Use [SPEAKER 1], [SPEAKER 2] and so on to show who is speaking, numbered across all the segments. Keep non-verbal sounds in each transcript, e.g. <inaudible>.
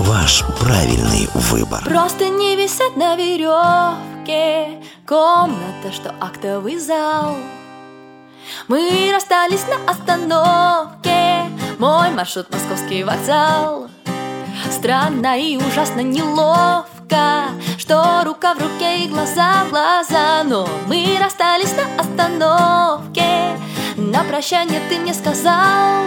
[SPEAKER 1] Ваш правильный выбор.
[SPEAKER 2] Просто не висят на веревке Комната, что актовый зал. Мы расстались на остановке Мой маршрут московский вокзал. Странно и ужасно неловко Что рука в руке и глаза в глаза. Но мы расстались на остановке. На прощание ты мне сказал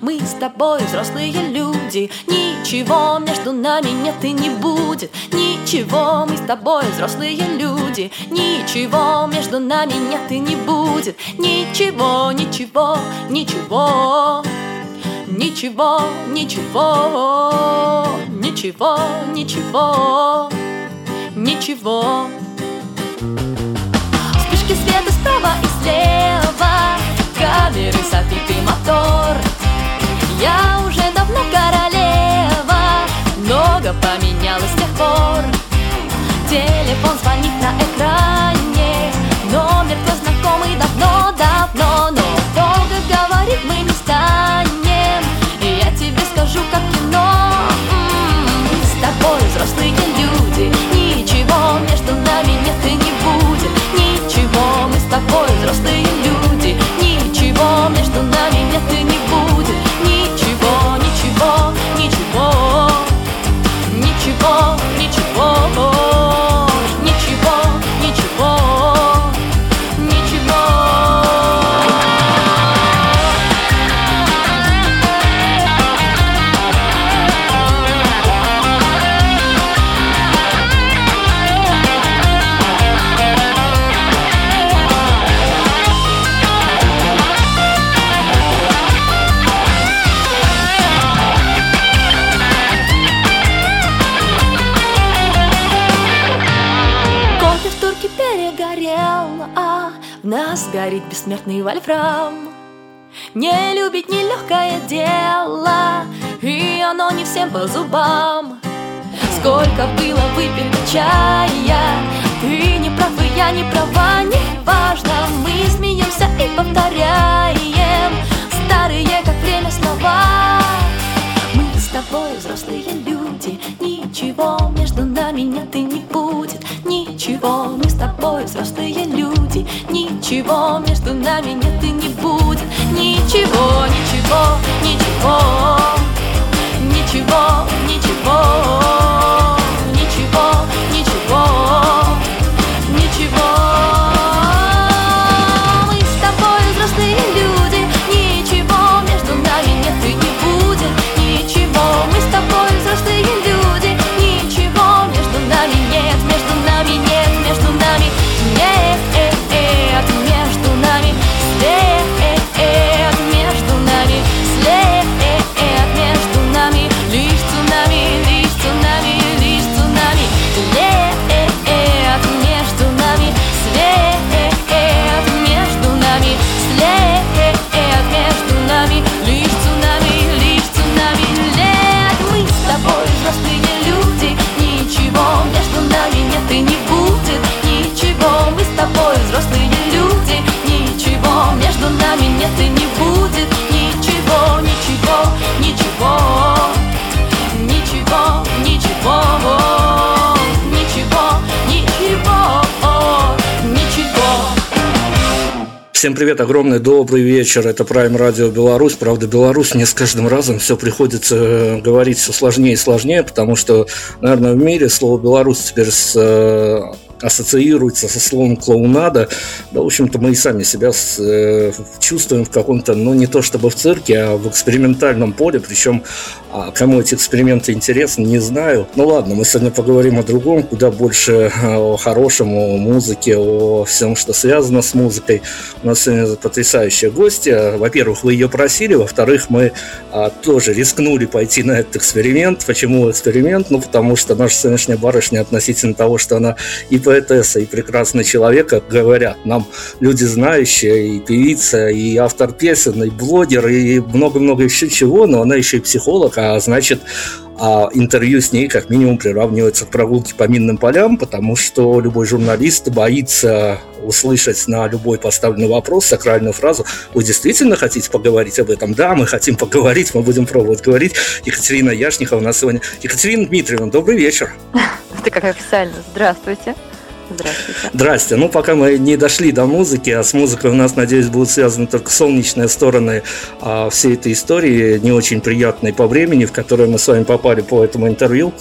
[SPEAKER 2] мы с тобой взрослые люди. Ничего между нами нет и не будет. Ничего, мы с тобой взрослые люди. Ничего между нами нет и не будет. Ничего, ничего, ничего. Ничего, ничего. Ничего, ничего. Ничего. Вспышки света справа и слева. Камеры, забитый мотор я уже давно королева. Много поменялось с тех пор. Телефон звонит на экране. Номер твой знакомый давно-давно. Но долго говорить мы не станем. И я тебе скажу, как кино. Мы с тобой взрослые люди. Ничего между нами нет и не будет. Ничего, мы с тобой взрослые горит бессмертный вольфрам. Не любить нелегкое дело И оно не всем по зубам. Сколько было выпито чая Ты не прав, и я не права, не важно Мы смеемся и повторяем Старые, как время, слова. Мы с тобой взрослые люди Ничего между нами нет и не будет Ничего, мы с тобой взрослые люди. Ничего между нами нет и не будет. Ничего, ничего, ничего. Ничего, ничего нет и не будет Ничего, ничего, ничего Ничего, ничего Ничего, ничего Ничего
[SPEAKER 3] Всем привет, огромный добрый вечер. Это Prime Radio Беларусь. Правда, Беларусь мне с каждым разом все приходится э, говорить все сложнее и сложнее, потому что, наверное, в мире слово Беларусь теперь с э, ассоциируется со словом клоунада, да, в общем-то, мы и сами себя с, э, чувствуем в каком-то, ну, не то чтобы в цирке, а в экспериментальном поле, причем а кому эти эксперименты интересны, не знаю. Ну ладно, мы сегодня поговорим о другом, куда больше э, о хорошем, о музыке, о всем, что связано с музыкой. У нас сегодня потрясающая гостья. Во-первых, вы ее просили, во-вторых, мы а, тоже рискнули пойти на этот эксперимент. Почему эксперимент? Ну, потому что наша сегодняшняя барышня относительно того, что она и поэтесса, и прекрасный человек, как говорят нам люди знающие, и певица, и автор песен, и блогер, и много-много еще чего, но она еще и психолог, а значит, а интервью с ней как минимум приравнивается к прогулке по минным полям, потому что любой журналист боится услышать на любой поставленный вопрос сакральную фразу «Вы действительно хотите поговорить об этом?» Да, мы хотим поговорить, мы будем пробовать говорить. Екатерина Яшникова у нас сегодня. Екатерина Дмитриевна, добрый вечер. <laughs>
[SPEAKER 2] Ты как официально. Здравствуйте. Здравствуйте.
[SPEAKER 3] Здрасте. Ну, пока мы не дошли до музыки, а с музыкой у нас, надеюсь, будут связаны только солнечные стороны а, всей этой истории, не очень приятной по времени, в которую мы с вами попали по этому интервью.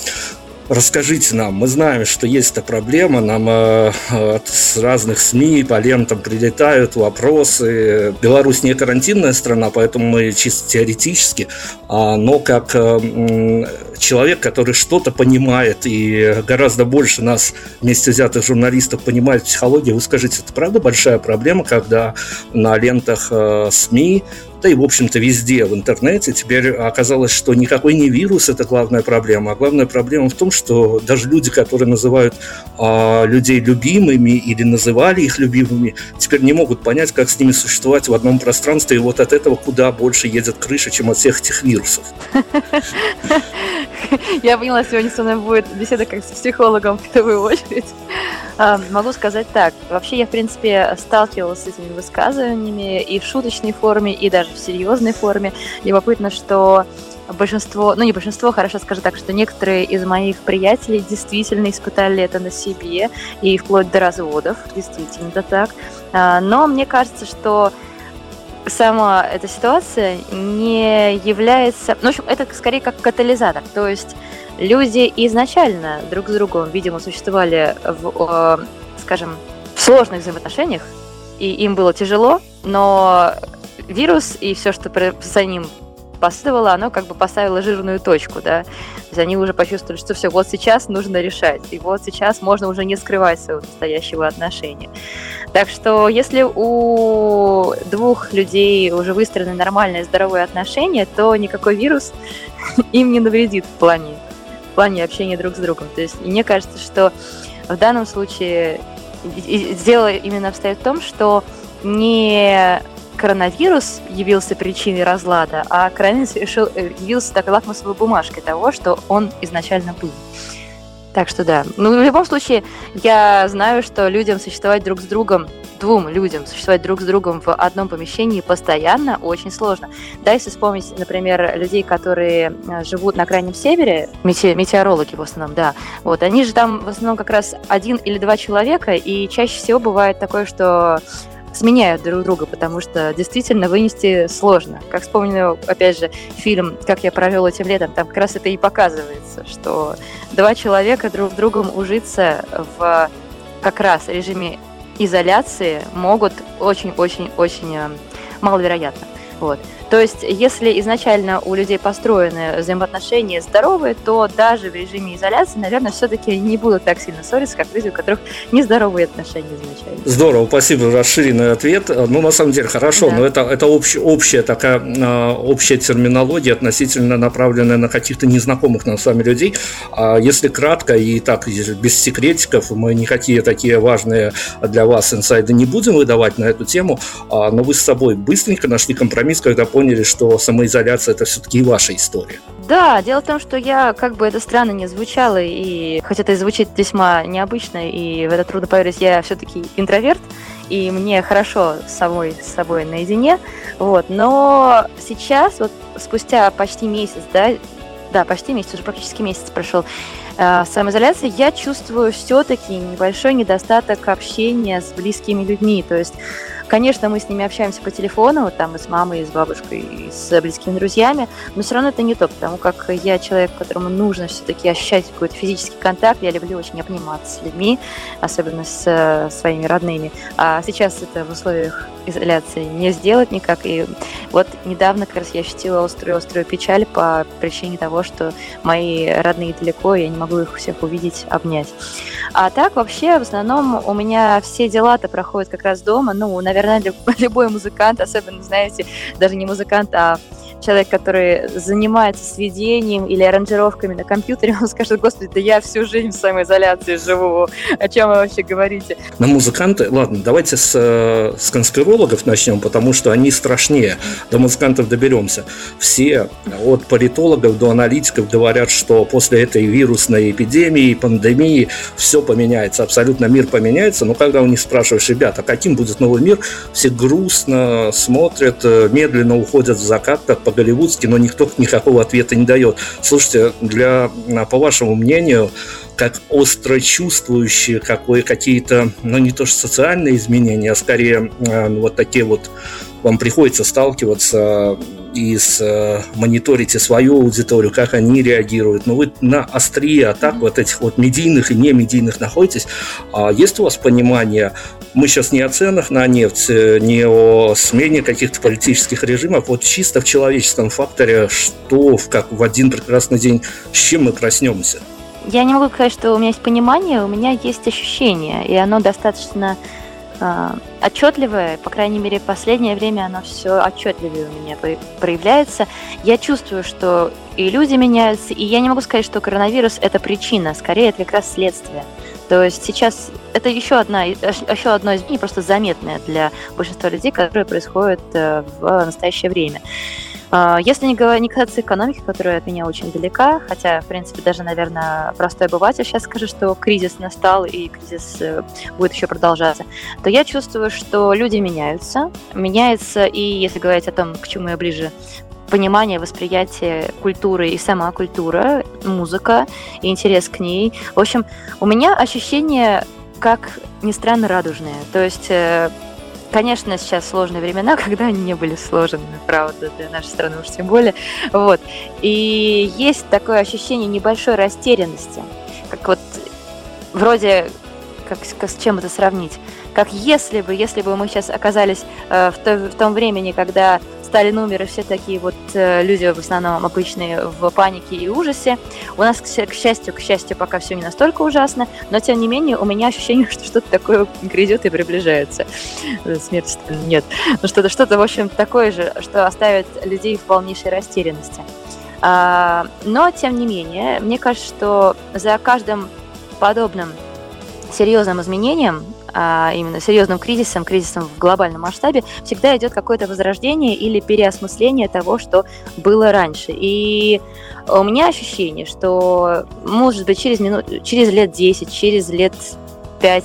[SPEAKER 3] Расскажите нам, мы знаем, что есть эта проблема, нам э, от разных СМИ по лентам прилетают вопросы. Беларусь не карантинная страна, поэтому мы чисто теоретически, а, но как э, человек, который что-то понимает и гораздо больше нас вместе взятых журналистов понимает психологию, вы скажите, это правда большая проблема, когда на лентах э, СМИ да и, в общем-то, везде в интернете теперь оказалось, что никакой не вирус – это главная проблема, а главная проблема в том, что даже люди, которые называют а, людей любимыми или называли их любимыми, теперь не могут понять, как с ними существовать в одном пространстве, и вот от этого куда больше едет крыша, чем от всех этих вирусов.
[SPEAKER 2] Я поняла, сегодня со мной будет беседа как с психологом в первую очередь. А, могу сказать так. Вообще я, в принципе, сталкивалась с этими высказываниями и в шуточной форме, и даже в серьезной форме. Любопытно, что большинство, ну не большинство, хорошо скажу так, что некоторые из моих приятелей действительно испытали это на себе, и вплоть до разводов, действительно это так. А, но мне кажется, что сама эта ситуация не является... Ну, в общем, это скорее как катализатор. То есть люди изначально друг с другом, видимо, существовали в, скажем, в сложных взаимоотношениях, и им было тяжело, но вирус и все, что за ним последовало, оно как бы поставило жирную точку, да. То есть они уже почувствовали, что все, вот сейчас нужно решать, и вот сейчас можно уже не скрывать своего настоящего отношения. Так что если у двух людей уже выстроены нормальные здоровые отношения, то никакой вирус <laughs> им не навредит в плане, в плане общения друг с другом. То есть мне кажется, что в данном случае дело именно обстоит в том, что не коронавирус явился причиной разлада, а коронавирус решил, э, явился такой лакмусовой бумажкой того, что он изначально был. Так что да. Ну, в любом случае, я знаю, что людям существовать друг с другом, двум людям существовать друг с другом в одном помещении постоянно очень сложно. Да, если вспомнить, например, людей, которые э, живут на крайнем севере, метеорологи в основном, да, вот, они же там в основном как раз один или два человека, и чаще всего бывает такое, что сменяют друг друга, потому что действительно вынести сложно. Как вспомню, опять же, фильм «Как я провел этим летом», там как раз это и показывается, что два человека друг с другом ужиться в как раз режиме изоляции могут очень-очень-очень э, маловероятно. Вот. То есть, если изначально у людей построены взаимоотношения здоровые, то даже в режиме изоляции, наверное, все-таки не будут так сильно ссориться, как люди, у которых нездоровые отношения изначально.
[SPEAKER 3] Здорово, спасибо за расширенный ответ. Ну, на самом деле, хорошо, да. но это, это общ, общая такая а, общая терминология, относительно направленная на каких-то незнакомых нам с вами людей. А если кратко и так, без секретиков, мы никакие такие важные для вас инсайды не будем выдавать на эту тему, а, но вы с собой быстренько нашли компромисс, когда поняли, что самоизоляция это все-таки и ваша история.
[SPEAKER 2] Да, дело в том, что я, как бы это странно не звучало, и хотя это звучит весьма необычно, и в это трудно поверить, я все-таки интроверт, и мне хорошо с собой, с собой наедине, вот, но сейчас, вот спустя почти месяц, да, да, почти месяц, уже практически месяц прошел, э, самоизоляции, я чувствую все-таки небольшой недостаток общения с близкими людьми. То есть Конечно, мы с ними общаемся по телефону, там и с мамой, и с бабушкой, и с близкими друзьями, но все равно это не то, потому как я человек, которому нужно все-таки ощущать какой-то физический контакт, я люблю очень обниматься с людьми, особенно с э, своими родными. А сейчас это в условиях изоляции не сделать никак, и вот недавно как раз я ощутила острую-острую печаль по причине того, что мои родные далеко, и я не могу их всех увидеть, обнять. А так вообще в основном у меня все дела-то проходят как раз дома, ну, наверное, наверное, <laughs> любой музыкант, особенно, знаете, даже не музыкант, а человек, который занимается сведением или аранжировками на компьютере, <laughs> он скажет, господи, да я всю жизнь в самоизоляции живу, о чем вы вообще говорите?
[SPEAKER 3] На музыканты, ладно, давайте с, э, с конспирологов начнем, потому что они страшнее. До музыкантов доберемся. Все, от политологов до аналитиков говорят, что после этой вирусной эпидемии, пандемии, все поменяется, абсолютно мир поменяется. Но когда у них спрашиваешь, ребята, каким будет новый мир, все грустно смотрят, э, медленно уходят в закат, как по-голливудски, но никто никакого ответа не дает. Слушайте, для, по вашему мнению, как остро чувствующие какое, какие-то, ну не то что социальные изменения, а скорее э, вот такие вот вам приходится сталкиваться и с, э, мониторите свою аудиторию, как они реагируют. Но вы на острие атак вот этих вот медийных и не медийных находитесь. А есть у вас понимание, мы сейчас не о ценах на нефть, э, не о смене каких-то политических режимов, вот чисто в человеческом факторе, что в, как в один прекрасный день, с чем мы проснемся?
[SPEAKER 2] Я не могу сказать, что у меня есть понимание, у меня есть ощущение, и оно достаточно отчетливое, по крайней мере, последнее время оно все отчетливее у меня проявляется. Я чувствую, что и люди меняются, и я не могу сказать, что коронавирус это причина, скорее это как раз следствие. То есть сейчас это еще, одна, еще одно изменение, просто заметное для большинства людей, которое происходит э, в настоящее время. А, если не, не касаться экономики, которая от меня очень далека, хотя, в принципе, даже, наверное, простой обыватель сейчас скажет, что кризис настал и кризис э, будет еще продолжаться, то я чувствую, что люди меняются. Меняется и, если говорить о том, к чему я ближе, понимание, восприятие культуры и сама культура, музыка и интерес к ней. В общем, у меня ощущение, как ни странно, радужное. То есть э, Конечно, сейчас сложные времена, <laughs> когда они не были сложными, правда, для нашей страны уж тем более. Вот. И есть такое ощущение небольшой растерянности. Как вот вроде как, как с чем это сравнить? Как если бы, если бы мы сейчас оказались э, в, то, в том времени, когда Сталин умер, и все такие вот э, люди в основном обычные в панике и ужасе. У нас, к счастью, к счастью, пока все не настолько ужасно, но тем не менее у меня ощущение, <laughs> что что-то такое грядет и приближается. Смерть Сталина нет. Ну что-то, что-то, в общем, такое же, что оставит людей в полнейшей растерянности. А, но, тем не менее, мне кажется, что за каждым подобным серьезным изменением именно серьезным кризисом, кризисом в глобальном масштабе, всегда идет какое-то возрождение или переосмысление того, что было раньше. И у меня ощущение, что, может быть, через, минут, через лет 10, через лет 5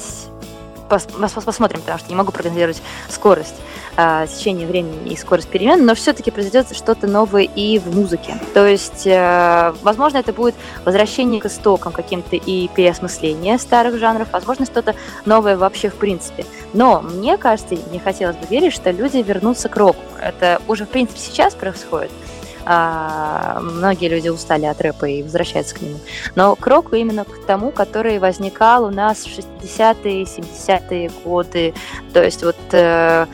[SPEAKER 2] пос, пос, посмотрим, потому что не могу прогнозировать скорость а, течение времени и скорость перемен, но все-таки произойдет что-то новое и в музыке. То есть, а, возможно, это будет возвращение к истокам каким-то и переосмысление старых жанров, возможно, что-то новое вообще в принципе. Но мне кажется, мне хотелось бы верить, что люди вернутся к року. Это уже, в принципе, сейчас происходит. А, многие люди устали от рэпа и возвращаются к нему. Но к року именно к тому, который возникал у нас в 60-е, 70-е годы. То есть вот э,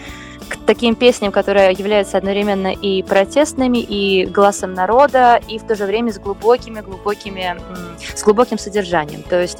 [SPEAKER 2] к таким песням, которые являются одновременно и протестными, и голосом народа, и в то же время с глубокими, глубокими, с глубоким содержанием. То есть,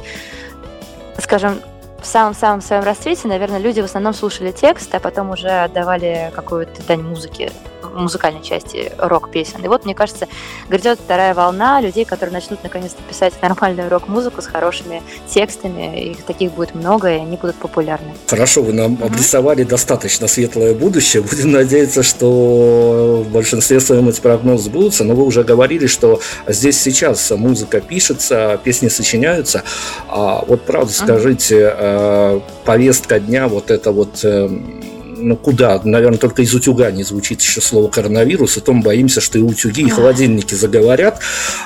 [SPEAKER 2] скажем, в самом-самом своем расцвете, наверное, люди в основном слушали текст, а потом уже отдавали какую-то дань музыке музыкальной части рок-песен. И вот, мне кажется, грядет вторая волна людей, которые начнут наконец-то писать <laughs> нормальную рок-музыку с хорошими текстами. Их таких будет много, и они будут популярны.
[SPEAKER 3] Хорошо, вы нам mm-hmm. обрисовали достаточно светлое будущее. Будем надеяться, что в большинстве своем эти прогнозы сбудутся. Но вы уже говорили, что здесь сейчас музыка пишется, песни сочиняются. А вот правда mm-hmm. скажите, э, повестка дня, вот это вот эм, ну куда? Наверное, только из утюга не звучит еще слово коронавирус, и том боимся, что и утюги, и холодильники заговорят.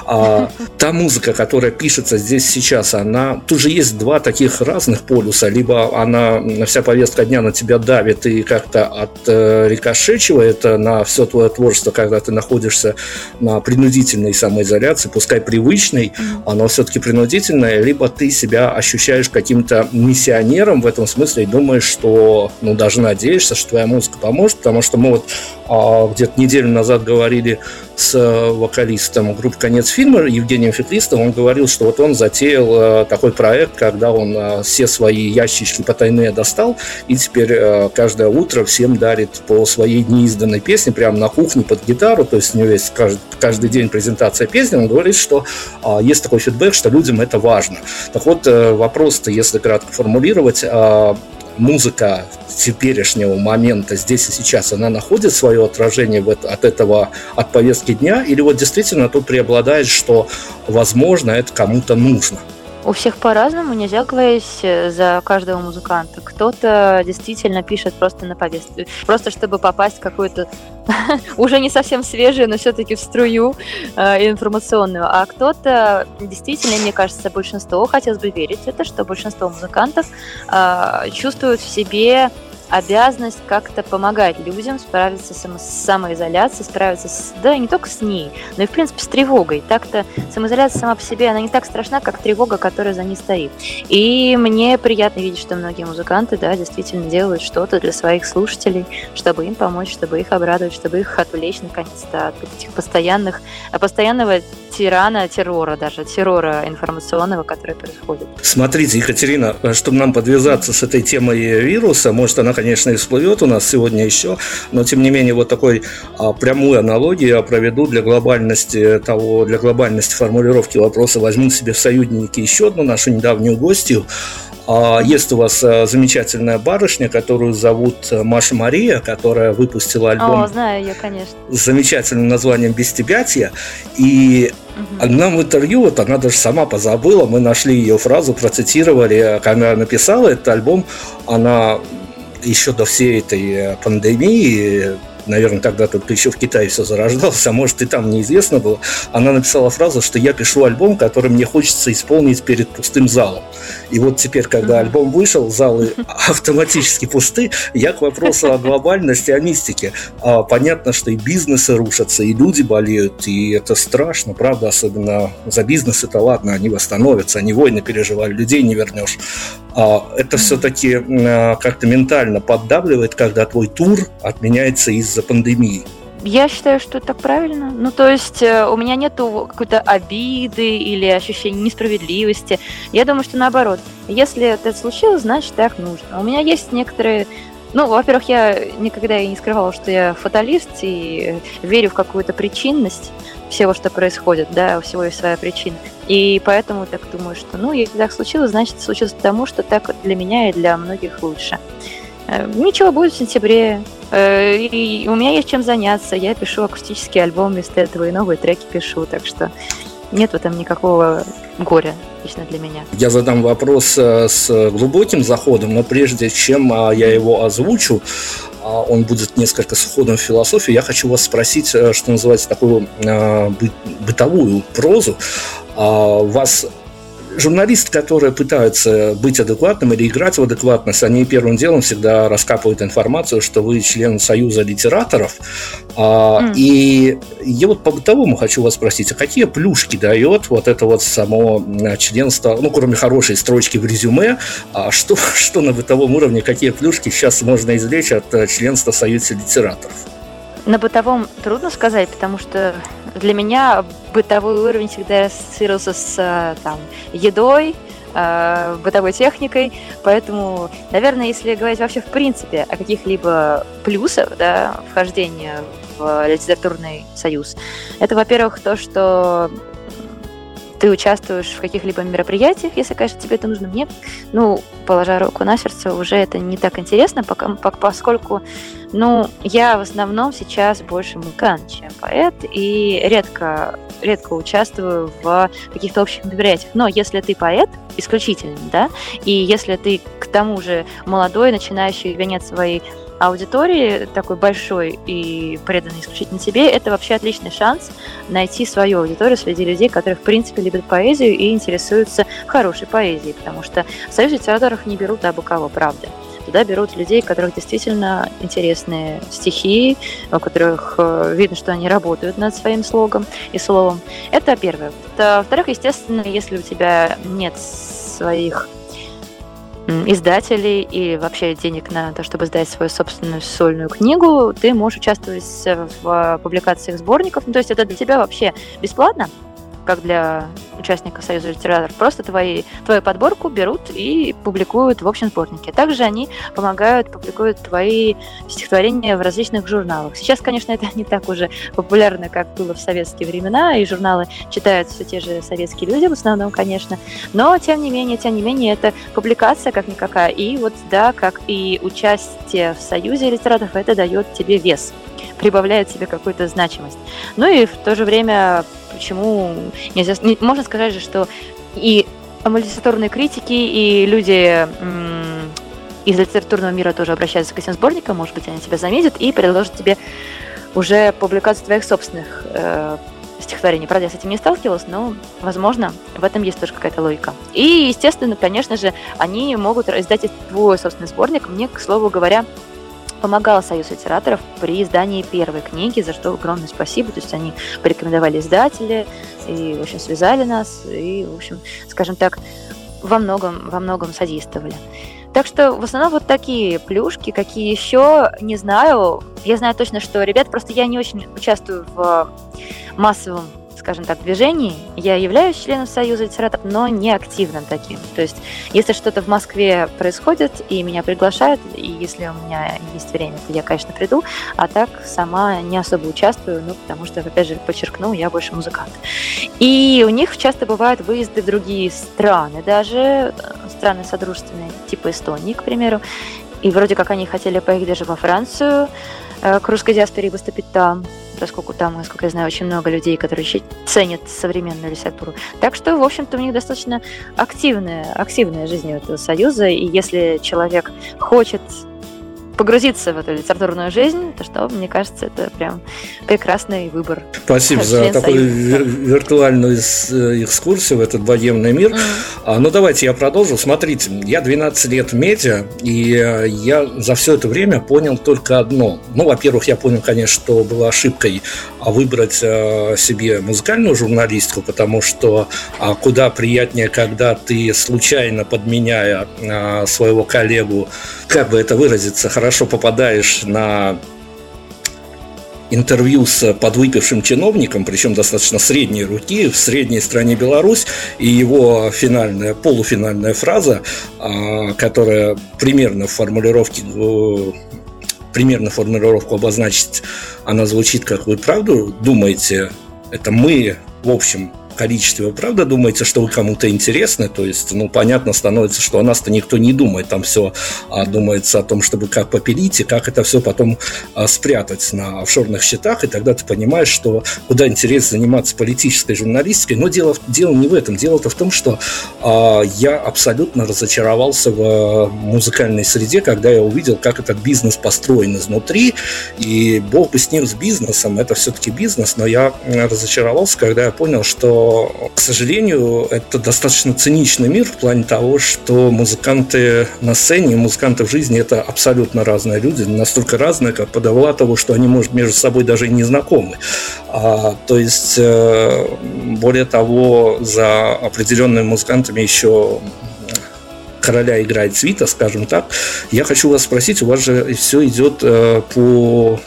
[SPEAKER 3] А та музыка, которая пишется здесь сейчас, она... Тут же есть два таких разных полюса. Либо она, вся повестка дня на тебя давит и как-то отрикошечивает на все твое творчество, когда ты находишься на принудительной самоизоляции, пускай привычной, оно все-таки принудительное, либо ты себя ощущаешь каким-то миссионером в этом смысле и думаешь, что, ну, даже надеешься, надеешься, что твоя музыка поможет, потому что мы вот а, где-то неделю назад говорили с э, вокалистом группы «Конец фильма» Евгением Феклистом, он говорил, что вот он затеял э, такой проект, когда он э, все свои ящички потайные достал, и теперь каждое утро всем дарит по своей неизданной песне прямо на кухне под гитару, то есть у него есть каждый, каждый день презентация песни, он говорит, что а, есть такой фидбэк, что людям это важно. Так вот, вопрос-то, если кратко формулировать, а, музыка теперешнего момента здесь и сейчас, она находит свое отражение вот от этого, от повестки дня, или вот действительно тут преобладает, что, возможно, это кому-то нужно?
[SPEAKER 2] У всех по-разному, нельзя говорить э, за каждого музыканта. Кто-то действительно пишет просто на повестку, просто чтобы попасть в какую-то <laughs> уже не совсем свежую, но все-таки в струю э, информационную. А кто-то действительно, мне кажется, большинство, хотелось бы верить это, что большинство музыкантов э, чувствуют в себе обязанность как-то помогать людям справиться с самоизоляцией, справиться с, да, не только с ней, но и, в принципе, с тревогой. Так-то самоизоляция сама по себе, она не так страшна, как тревога, которая за ней стоит. И мне приятно видеть, что многие музыканты, да, действительно делают что-то для своих слушателей, чтобы им помочь, чтобы их обрадовать, чтобы их отвлечь, наконец-то, от этих постоянных, постоянного тирана, террора даже, террора информационного, который происходит.
[SPEAKER 3] Смотрите, Екатерина, чтобы нам подвязаться с этой темой вируса, может, она конечно, и всплывет у нас сегодня еще, но тем не менее вот такой а, прямую аналогию я проведу для глобальности того, для глобальности формулировки вопроса возьму себе в союзники еще одну нашу недавнюю гостью, есть у вас а, замечательная барышня, которую зовут Маша Мария, которая выпустила альбом
[SPEAKER 2] О, знаю ее, конечно.
[SPEAKER 3] с замечательным названием «Без тебя, И угу. нам интервью, вот она даже сама позабыла, мы нашли ее фразу, процитировали, когда она написала этот альбом, она еще до всей этой э, пандемии наверное, тогда только еще в Китае все зарождалось, а может и там неизвестно было, она написала фразу, что я пишу альбом, который мне хочется исполнить перед пустым залом. И вот теперь, когда альбом вышел, залы автоматически пусты, я к вопросу о глобальности, о мистике. А, понятно, что и бизнесы рушатся, и люди болеют, и это страшно, правда, особенно за бизнес это ладно, они восстановятся, они войны переживали, людей не вернешь. А, это все-таки а, как-то ментально поддавливает, когда твой тур отменяется из-за пандемии.
[SPEAKER 2] Я считаю, что это правильно. Ну, то есть э, у меня нету какой-то обиды или ощущения несправедливости. Я думаю, что наоборот. Если это случилось, значит, так нужно. У меня есть некоторые ну, во-первых, я никогда и не скрывала, что я фаталист и верю в какую-то причинность всего, что происходит, да, у всего есть своя причина. И поэтому так думаю, что, ну, если так случилось, значит, случилось потому, что так для меня и для многих лучше. Э, ничего будет в сентябре. Э, и у меня есть чем заняться. Я пишу акустический альбом вместо этого и новые треки пишу. Так что нет в этом никакого горя лично для меня.
[SPEAKER 3] Я задам вопрос э, с глубоким заходом, но прежде чем я его озвучу, а, он будет несколько с уходом в философию. Я хочу вас спросить, что называется, такую бытовую прозу. А, вас журналисты, которые пытаются быть адекватным или играть в адекватность, они первым делом всегда раскапывают информацию, что вы член Союза литераторов. Mm. И я вот по бытовому хочу вас спросить, а какие плюшки дает вот это вот само членство, ну, кроме хорошей строчки в резюме, а что, <laughs> что на бытовом уровне, какие плюшки сейчас можно извлечь от э, членства Союза литераторов?
[SPEAKER 2] На бытовом трудно сказать, потому что для меня бытовой уровень всегда ассоциировался с э, там, едой, э, бытовой техникой, поэтому, наверное, если говорить вообще в принципе о каких-либо плюсах да, вхождения в литературный союз, это, во-первых, то, что ты участвуешь в каких-либо мероприятиях, если, конечно, тебе это нужно. Мне, ну, положа руку на сердце, уже это не так интересно, пока, поскольку, ну, я в основном сейчас больше музыкант, чем поэт, и редко, редко участвую в каких-то общих мероприятиях. Но если ты поэт, исключительно, да, и если ты к тому же молодой, начинающий гонять свои аудитории такой большой и преданный исключительно себе, это вообще отличный шанс найти свою аудиторию среди людей, которые, в принципе, любят поэзию и интересуются хорошей поэзией, потому что в союз литераторов не берут абы кого, правда. Туда берут людей, у которых действительно интересные стихи, у которых э, видно, что они работают над своим слогом и словом. Это первое. Во-вторых, естественно, если у тебя нет своих издателей и вообще денег на то, чтобы сдать свою собственную сольную книгу, ты можешь участвовать в публикациях сборников. Ну, то есть это для тебя вообще бесплатно, как для участников Союза литераторов. Просто твои, твою подборку берут и публикуют в общем сборнике. Также они помогают, публикуют твои стихотворения в различных журналах. Сейчас, конечно, это <laughs> не так уже популярно, как было в советские времена, и журналы читают все те же советские люди в основном, конечно. Но, тем не менее, тем не менее, это публикация как-никакая. И вот, да, как и участие в Союзе литераторов, это дает тебе вес прибавляет себе какую-то значимость. Ну и в то же время, почему нельзя... Не, можно сказать же, что и амортизаторные критики, и люди из литературного мира тоже обращаются к этим сборникам, может быть, они тебя заметят и предложат тебе уже публикацию твоих собственных э, стихотворений. Правда, я с этим не сталкивалась, но, возможно, в этом есть тоже какая-то логика. И, естественно, конечно же, они могут издать твой собственный сборник. Мне, к слову говоря, помогал Союз литераторов при издании первой книги, за что огромное спасибо. То есть они порекомендовали издатели и, в общем, связали нас и, в общем, скажем так, во многом, во многом содействовали. Так что в основном вот такие плюшки, какие еще, не знаю. Я знаю точно, что ребят, просто я не очень участвую в массовом скажем так, движений. Я являюсь членом Союза литераторов, но не активным таким. То есть, если что-то в Москве происходит, и меня приглашают, и если у меня есть время, то я, конечно, приду, а так сама не особо участвую, ну, потому что, опять же, подчеркну, я больше музыкант. И у них часто бывают выезды в другие страны, даже э, страны содружественные, типа Эстонии, к примеру, и вроде как они хотели поехать даже во Францию, к русской диаспоре выступить там поскольку там, насколько я знаю, очень много людей, которые ценят современную литературу. Так что, в общем-то, у них достаточно активная, активная жизнь этого союза, и если человек хочет погрузиться в эту литературную жизнь, то что, мне кажется, это прям прекрасный выбор.
[SPEAKER 3] Спасибо за такую вир- виртуальную э, экскурсию в этот военный мир. Mm-hmm. Ну, давайте я продолжу. Смотрите, я 12 лет в медиа, и э, я за все это время понял только одно. Ну, во-первых, я понял, конечно, что была ошибкой а, выбрать э, себе музыкальную журналистику, потому что а, куда приятнее, когда ты случайно подменяя своего коллегу, как бы это выразиться, хорошо попадаешь на интервью с подвыпившим чиновником, причем достаточно средней руки, в средней стране Беларусь, и его финальная, полуфинальная фраза, а, которая примерно в формулировке э, примерно формулировку обозначить, она звучит, как вы правду думаете, это мы, в общем, количестве, вы правда думаете, что вы кому-то интересны? То есть, ну, понятно становится, что о нас-то никто не думает. Там все а, думается о том, чтобы как попилить и как это все потом а, спрятать на офшорных счетах. И тогда ты понимаешь, что куда интересно заниматься политической журналистикой. Но дело, дело не в этом. Дело-то в том, что а, я абсолютно разочаровался в а, музыкальной среде, когда я увидел, как этот бизнес построен изнутри. И бог бы с ним, с бизнесом. Это все-таки бизнес. Но я разочаровался, когда я понял, что к сожалению, это достаточно циничный мир в плане того, что музыканты на сцене и музыканты в жизни – это абсолютно разные люди, настолько разные, как подавла того, что они, может, между собой даже и не знакомы. А, то есть, э, более того, за определенными музыкантами еще короля играет свита, скажем так. Я хочу вас спросить, у вас же все идет э, по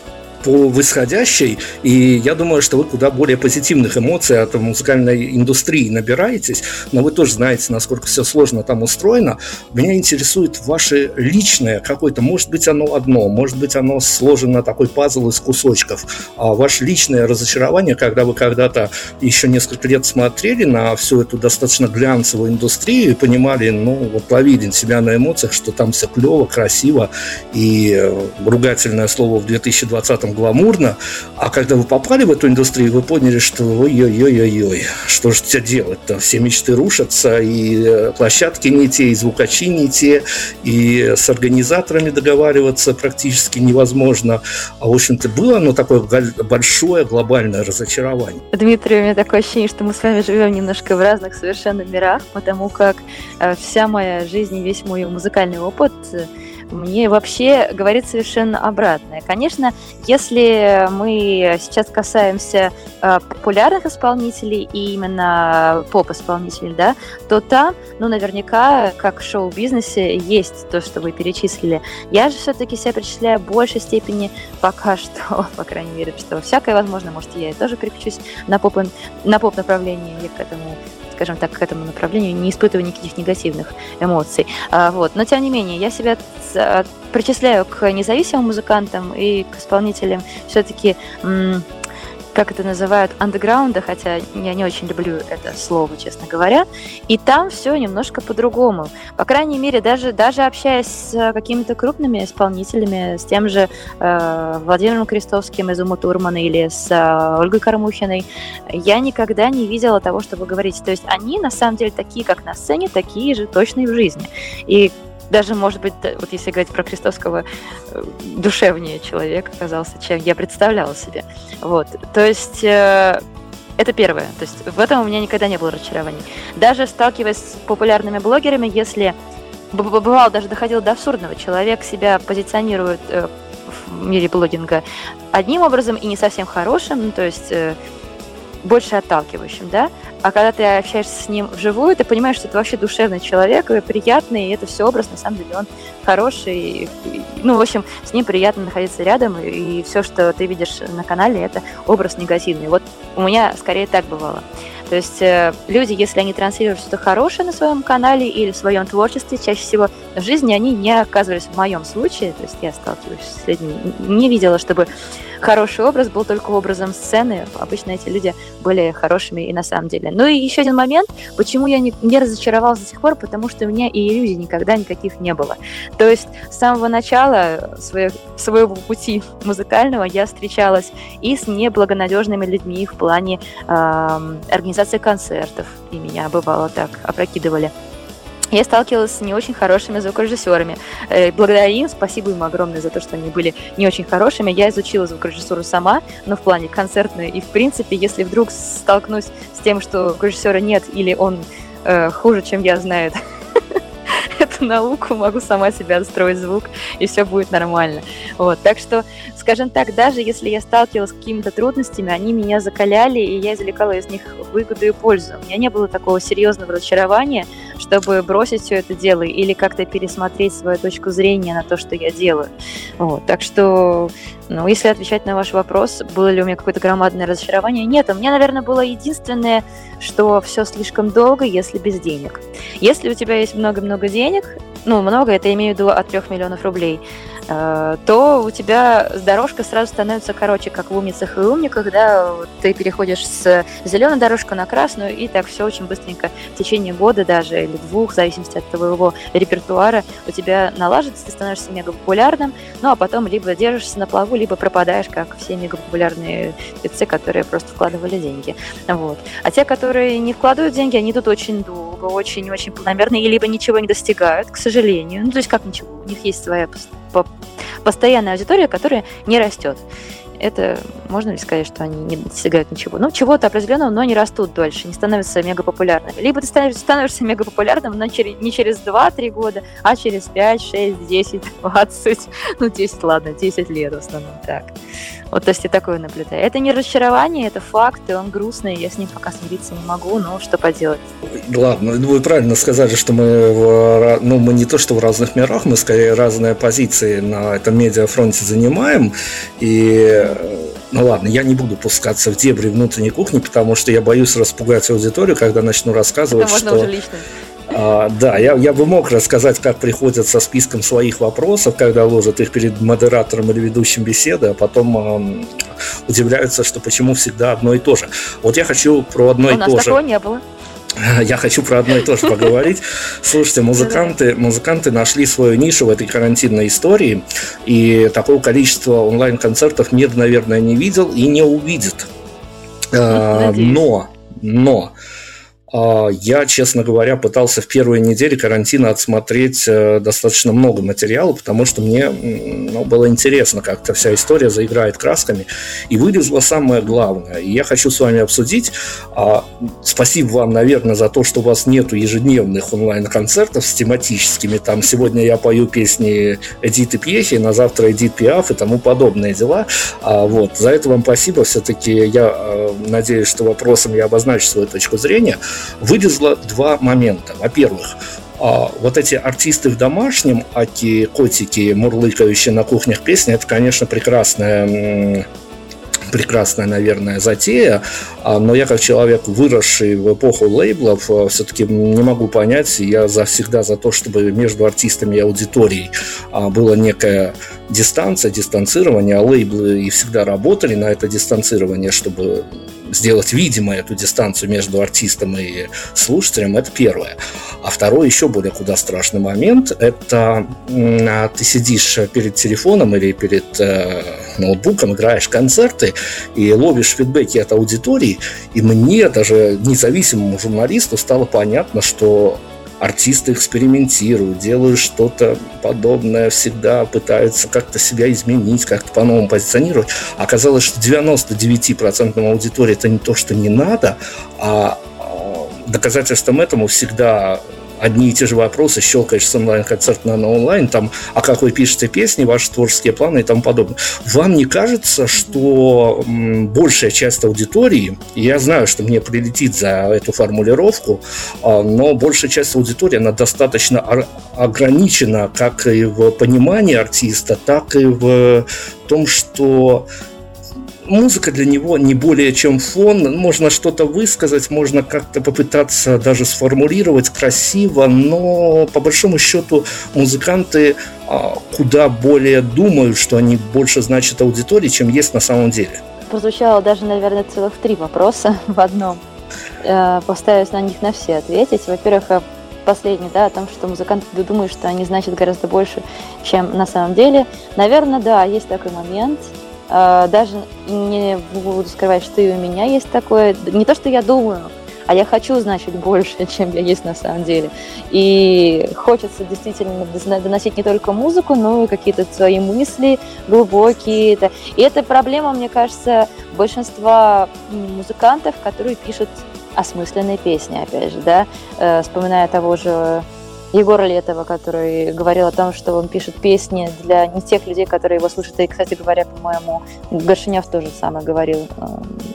[SPEAKER 3] по восходящей, и я думаю, что вы куда более позитивных эмоций от музыкальной индустрии набираетесь, но вы тоже знаете, насколько все сложно там устроено. Меня интересует ваше личное какое-то, может быть, оно одно, может быть, оно сложено такой пазл из кусочков, а ваше личное разочарование, когда вы когда-то еще несколько лет смотрели на всю эту достаточно глянцевую индустрию и понимали, ну, вот ловили себя на эмоциях, что там все клево, красиво, и э, ругательное слово в 2020 гламурно, а когда вы попали в эту индустрию, вы поняли, что ой-ой-ой-ой-ой, что же тебе делать-то? Все мечты рушатся, и э, площадки не те, и звукачи не те, и с организаторами договариваться практически невозможно. А, в общем-то, было оно такое большое глобальное разочарование.
[SPEAKER 2] Дмитрий, у меня такое ощущение, что мы с вами живем немножко в разных совершенно мирах, потому как э, вся моя жизнь и весь мой музыкальный опыт мне вообще говорит совершенно обратное. Конечно, если мы сейчас касаемся э, популярных исполнителей и именно поп-исполнителей, да, то там, ну, наверняка, как в шоу-бизнесе, есть то, что вы перечислили. Я же все-таки себя причисляю в большей степени пока <laughs> что, по крайней мере, что всякое возможно, может, я и тоже переключусь на поп, на поп-направление, я к этому скажем так, к этому направлению, не испытываю никаких негативных эмоций. А, вот. Но, тем не менее, я себя причисляю к независимым музыкантам и к исполнителям все-таки как это называют, андеграунда, хотя я не очень люблю это слово, честно говоря. И там все немножко по-другому. По крайней мере, даже, даже общаясь с какими-то крупными исполнителями, с тем же э, Владимиром Крестовским из Уму Турмана или с э, Ольгой Кормухиной, я никогда не видела того, чтобы говорить. То есть они на самом деле такие, как на сцене, такие же точные в жизни. И даже, может быть, вот если говорить про Крестовского, э, душевнее человек оказался, чем я представляла себе. Вот. То есть э, это первое. То есть в этом у меня никогда не было разочарований. Даже сталкиваясь с популярными блогерами, если бывало даже доходило до абсурдного, человек себя позиционирует э, в мире блогинга одним образом и не совсем хорошим, ну, то есть больше отталкивающим, да, а когда ты общаешься с ним вживую, ты понимаешь, что это вообще душевный человек, и приятный, и это все образ, на самом деле, он хороший, и, ну, в общем, с ним приятно находиться рядом, и, все, что ты видишь на канале, это образ негативный. Вот у меня скорее так бывало. То есть э, люди, если они транслируют что-то хорошее на своем канале или в своем творчестве, чаще всего в жизни они не оказывались в моем случае, то есть я сталкиваюсь с людьми, не видела, чтобы хороший образ был только образом сцены. Обычно эти люди были хорошими и на самом деле. Ну и еще один момент, почему я не, не разочаровалась до сих пор, потому что у меня и иллюзий никогда никаких не было. То есть с самого начала своего, своего пути музыкального я встречалась и с неблагонадежными людьми в плане э, организации концертов, и меня бывало так опрокидывали я сталкивалась с не очень хорошими звукорежиссерами. Э, благодаря им, спасибо им огромное за то, что они были не очень хорошими. Я изучила звукорежиссуру сама, но в плане концертной. И, в принципе, если вдруг столкнусь с тем, что звукорежиссера нет или он э, хуже, чем я знаю <laughs> <laughs> эту науку, могу сама себя отстроить звук, и все будет нормально. Вот. Так что, скажем так, даже если я сталкивалась с какими-то трудностями, они меня закаляли, и я извлекала из них выгоду и пользу. У меня не было такого серьезного разочарования, чтобы бросить все это дело или как-то пересмотреть свою точку зрения на то, что я делаю. Вот. Так что, ну, если отвечать на ваш вопрос, было ли у меня какое-то громадное разочарование, нет. У меня, наверное, было единственное, что все слишком долго, если без денег. Если у тебя есть много-много денег, ну, много, это я имею в виду от 3 миллионов рублей, то у тебя дорожка сразу становится короче, как в умницах и умниках, да, ты переходишь с зеленой дорожки на красную, и так все очень быстренько в течение года даже, или двух, в зависимости от твоего репертуара, у тебя налаживается, ты становишься мега популярным, ну а потом либо держишься на плаву, либо пропадаешь, как все мега популярные певцы, которые просто вкладывали деньги. Вот. А те, которые не вкладывают деньги, они тут очень долго, очень-очень планомерно, и либо ничего не достигают, к сожалению. Ну, то есть как ничего, у них есть своя постоянная аудитория, которая не растет. Это можно ли сказать, что они не достигают ничего? Ну, чего-то определенного, но не растут дольше, не становятся мега популярными. Либо ты становишься, становишься мега но через, не через 2-3 года, а через 5, 6, 10, 20, ну, 10, ладно, 10 лет в основном так. Вот, то есть я такое наблюдаю. Это не разочарование, это факт, и он грустный, я с ним пока смириться не могу, но что поделать.
[SPEAKER 3] Ладно, вы правильно сказали, что мы, в, ну, мы не то, что в разных мирах, мы скорее разные позиции на этом медиафронте занимаем, и ну ладно, я не буду пускаться в дебри внутренней кухни, потому что я боюсь распугать аудиторию, когда начну рассказывать, Это что... Уже лично. А, да, я, я бы мог рассказать, как приходят со списком своих вопросов, когда ложат их перед модератором или ведущим беседы, а потом э, удивляются, что почему всегда одно и то же. Вот я хочу про одно У и то же. У нас
[SPEAKER 2] такого не было. <laughs>
[SPEAKER 3] Я хочу про одно и то же поговорить. Слушайте, музыканты, музыканты нашли свою нишу в этой карантинной истории, и такого количества онлайн-концертов мир, наверное, не видел и не увидит. А, но, но А, я, честно говоря, пытался в первые недели карантина отсмотреть э, достаточно много материала, потому что мне ну, было интересно, как эта вся история заиграет красками. И вылезло самое главное. И я хочу с вами обсудить. А, спасибо вам, наверное, за то, что у вас нету ежедневных онлайн-концертов с тематическими. Там сегодня я пою песни Эдиты Пьехи, на завтра Эдит Пиаф и тому подобные дела. А, вот. За это вам спасибо. Все-таки я э, надеюсь, что вопросом я обозначу свою точку зрения вылезло два момента. Во-первых, а, вот эти артисты в домашнем, аки котики, мурлыкающие на кухнях песни, это, конечно, прекрасная прекрасная, наверное, затея, а, но я как человек, выросший в эпоху лейблов, а, все-таки не могу понять, я за, всегда за то, чтобы между артистами и аудиторией была некая дистанция, дистанцирование, а лейблы и всегда работали на это дистанцирование, чтобы сделать видимой эту дистанцию между артистом и слушателем, это первое. А второй, еще более куда страшный момент, это а, ты сидишь перед телефоном или перед э, ноутбуком, играешь концерты и ловишь фидбэки от аудитории, и мне, даже независимому журналисту, стало понятно, что артисты экспериментируют, делают что-то подобное, всегда пытаются как-то себя изменить, как-то по-новому позиционировать. Оказалось, что 99% аудитории это не то, что не надо, а, а доказательством этому всегда одни и те же вопросы, щелкаешь с онлайн-концерта на онлайн, там, а как вы пишете песни, ваши творческие планы и тому подобное. Вам не кажется, что большая часть аудитории, я знаю, что мне прилетит за эту формулировку, а, но большая часть аудитории, она достаточно ограничена как и в понимании артиста, так и в том, что музыка для него не более чем фон. Можно что-то высказать, можно как-то попытаться даже сформулировать красиво, но по большому счету музыканты а, куда более думают, что они больше значат аудитории, чем есть на самом деле.
[SPEAKER 2] Прозвучало даже, наверное, целых три вопроса в одном. Э, постараюсь на них на все ответить. Во-первых, э, последний, да, о том, что музыканты думают, что они значат гораздо больше, чем на самом деле. Наверное, да, есть такой момент. А, даже не буду скрывать, что и у меня есть такое. Не то, что я думаю, а я хочу значить больше, <laughs> чем я есть на самом деле. И хочется действительно доносить не только музыку, но и какие-то свои мысли глубокие. И это проблема, мне кажется, большинства музыкантов, которые пишут осмысленные песни, опять же, да, э, вспоминая того же Егора Летова, который говорил о том, что он пишет песни для не тех людей, которые его слушают. И, кстати говоря, по-моему, Горшинев тоже самое говорил, э,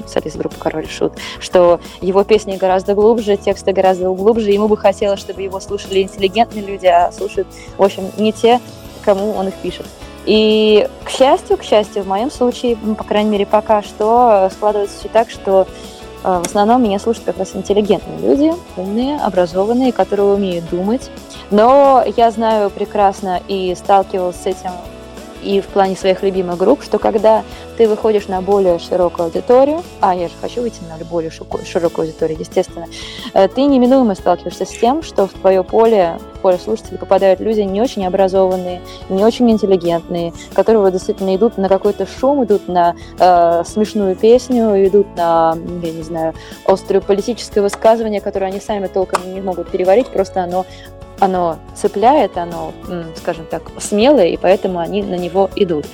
[SPEAKER 2] солист группы «Король Шут», что его песни гораздо глубже, тексты гораздо глубже. Ему бы хотелось, чтобы его слушали интеллигентные люди, а слушают, в общем, не те, кому он их пишет. И, к счастью, к счастью, в моем случае, по крайней мере, пока что складывается все так, что а, в основном меня слушают как раз интеллигентные люди, умные, образованные, которые умеют думать. Но я знаю прекрасно и сталкивалась с этим и в плане своих любимых групп, что когда ты выходишь на более широкую аудиторию, а я же хочу выйти на более широкую аудиторию, естественно, э, ты неминуемо сталкиваешься с тем, что в твое поле, в поле слушателей попадают люди не очень образованные, не очень интеллигентные, которые действительно идут на какой-то шум, идут на э, смешную песню, идут на, я не знаю, острое политическое высказывание, которое они сами толком не могут переварить, просто оно оно цепляет, оно, скажем так, смелое, и поэтому они на него идут.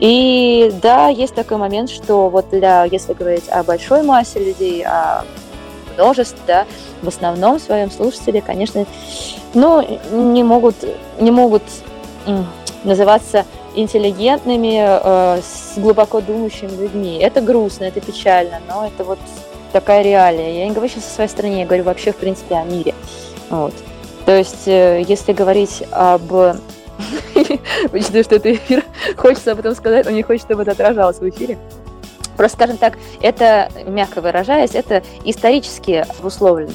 [SPEAKER 2] И да, есть такой момент, что вот для, если говорить о большой массе людей, о множестве, да, в основном своем слушатели, конечно, ну, не могут, не могут называться интеллигентными, э, с глубоко думающими людьми. Это грустно, это печально, но это вот такая реалия. Я не говорю сейчас о своей стране, я говорю вообще, в принципе, о мире. Вот. То есть, э, если говорить об... <laughs> Учитывая, что это эфир, хочется об этом сказать, но не хочется, чтобы это отражалось в эфире. Просто, скажем так, это, мягко выражаясь, это исторически обусловлено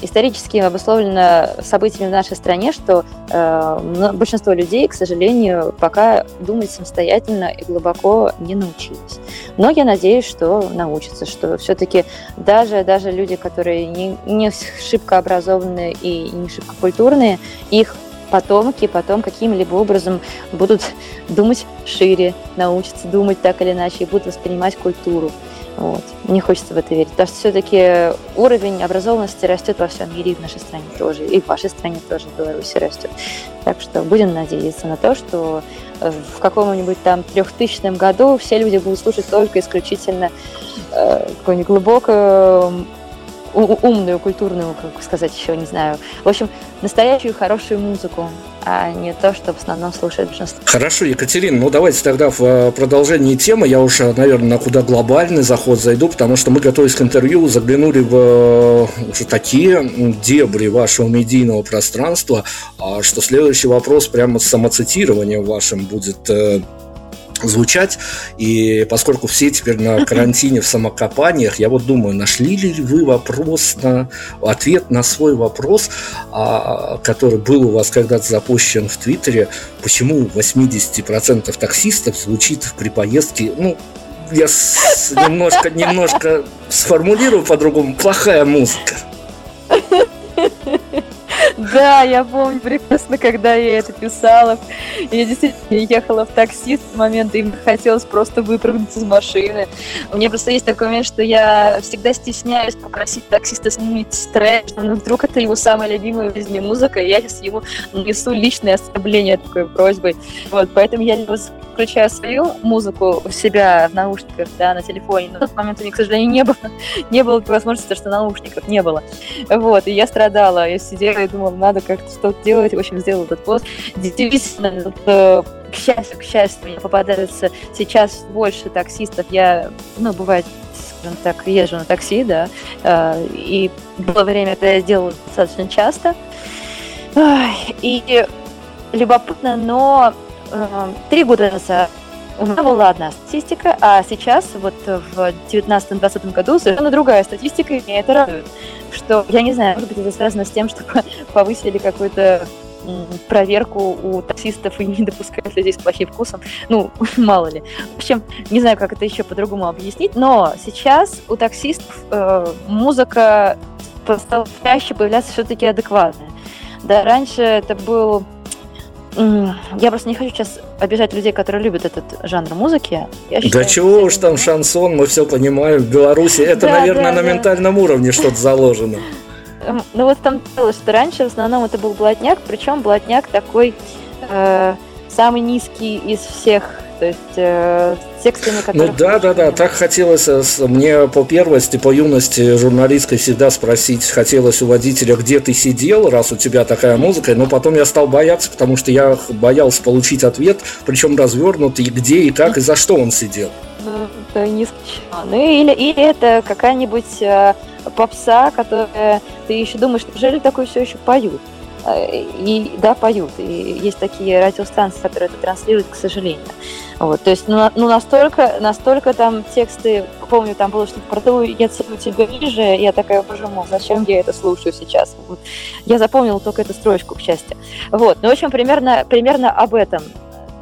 [SPEAKER 2] исторически обусловлено событиями в нашей стране, что э, большинство людей, к сожалению, пока думать самостоятельно и глубоко не научились. Но я надеюсь, что научатся, что все-таки даже, даже люди, которые не, не шибко образованные и не шибко культурные, их потомки потом каким-либо образом будут думать шире, научатся думать так или иначе и будут воспринимать культуру. Вот. Мне хочется в это верить. Потому что все-таки уровень образованности растет во всем мире, и в нашей стране тоже, и в вашей стране тоже, в Беларуси растет. Так что будем надеяться на то, что в каком-нибудь там трехтысячном году все люди будут слушать только исключительно э, какую-нибудь глубокую умную, культурную, как сказать еще, не знаю. В общем, настоящую хорошую музыку, а не то, что в основном слушает большинство.
[SPEAKER 3] Хорошо, Екатерина, ну давайте тогда в э, продолжении темы, я уже, наверное, на куда глобальный заход зайду, потому что мы, готовясь к интервью, заглянули в э, уже такие дебри вашего медийного пространства, а что следующий вопрос прямо с самоцитированием вашим будет э, звучать. И поскольку все теперь на <laughs> карантине в самокопаниях, я вот думаю, нашли ли вы вопрос на ответ на свой вопрос, а, который был у вас когда-то запущен в Твиттере, почему 80% таксистов звучит при поездке, ну, я с, немножко, немножко сформулирую по-другому, плохая музыка.
[SPEAKER 2] Да, я помню прекрасно, когда я это писала. Я действительно ехала в такси в момент, и мне хотелось просто выпрыгнуть из машины. У меня просто есть такой момент, что я всегда стесняюсь попросить таксиста снимить трек, но вдруг это его самая любимая в жизни музыка, и я сейчас ему несу личное оскорбление такой просьбой. Вот, поэтому я либо включаю свою музыку у себя в наушниках, да, на телефоне, но в тот момент у меня, к сожалению, не было, <laughs> не было возможности, что наушников не было. Вот, и я страдала, я сидела и думала, надо как-то что-то делать, в общем, сделала этот пост. Действительно, вот, э, к счастью, к счастью, мне попадается сейчас больше таксистов. Я, ну, бывает, скажем так, езжу на такси, да, э, и было время, когда я делала достаточно часто. И любопытно, но три года назад у меня была одна статистика, а сейчас, вот в 19-20 году, совершенно другая статистика, и меня это радует. Что, я не знаю, может быть, это связано с тем, что <laughs> повысили какую-то проверку у таксистов и не допускают людей с плохим вкусом. Ну, <laughs> мало ли. В общем, не знаю, как это еще по-другому объяснить, но сейчас у таксистов э, музыка стала чаще появляться все-таки адекватная. Да, раньше это был я просто не хочу сейчас обижать людей, которые любят этот жанр музыки.
[SPEAKER 3] Я считаю, да чего уж там шансон, мы все понимаем. В Беларуси это, да, наверное, да, на да. ментальном уровне что-то заложено.
[SPEAKER 2] Ну вот там что раньше в основном это был блатняк, причем блатняк такой э, самый низкий из всех то есть э, текстами,
[SPEAKER 3] которые... Ну да, да, да, так хотелось э, мне по первости, по юности журналистской всегда спросить, хотелось у водителя, где ты сидел, раз у тебя такая музыка, но потом я стал бояться, потому что я боялся получить ответ, причем развернутый, где и как и за что он сидел.
[SPEAKER 2] Ну, это не исключено. Ну или, или это какая-нибудь э, попса, которая ты еще думаешь, неужели такое все еще поют? Э, и да, поют. И есть такие радиостанции, которые это транслируют, к сожалению. Вот, то есть, ну, ну настолько, настолько там тексты, помню, там было что-то про то, я целую тебя ниже, я такая, боже мой, зачем я это слушаю сейчас? Вот. Я запомнила только эту строчку, к счастью. Вот, ну, в общем, примерно, примерно об этом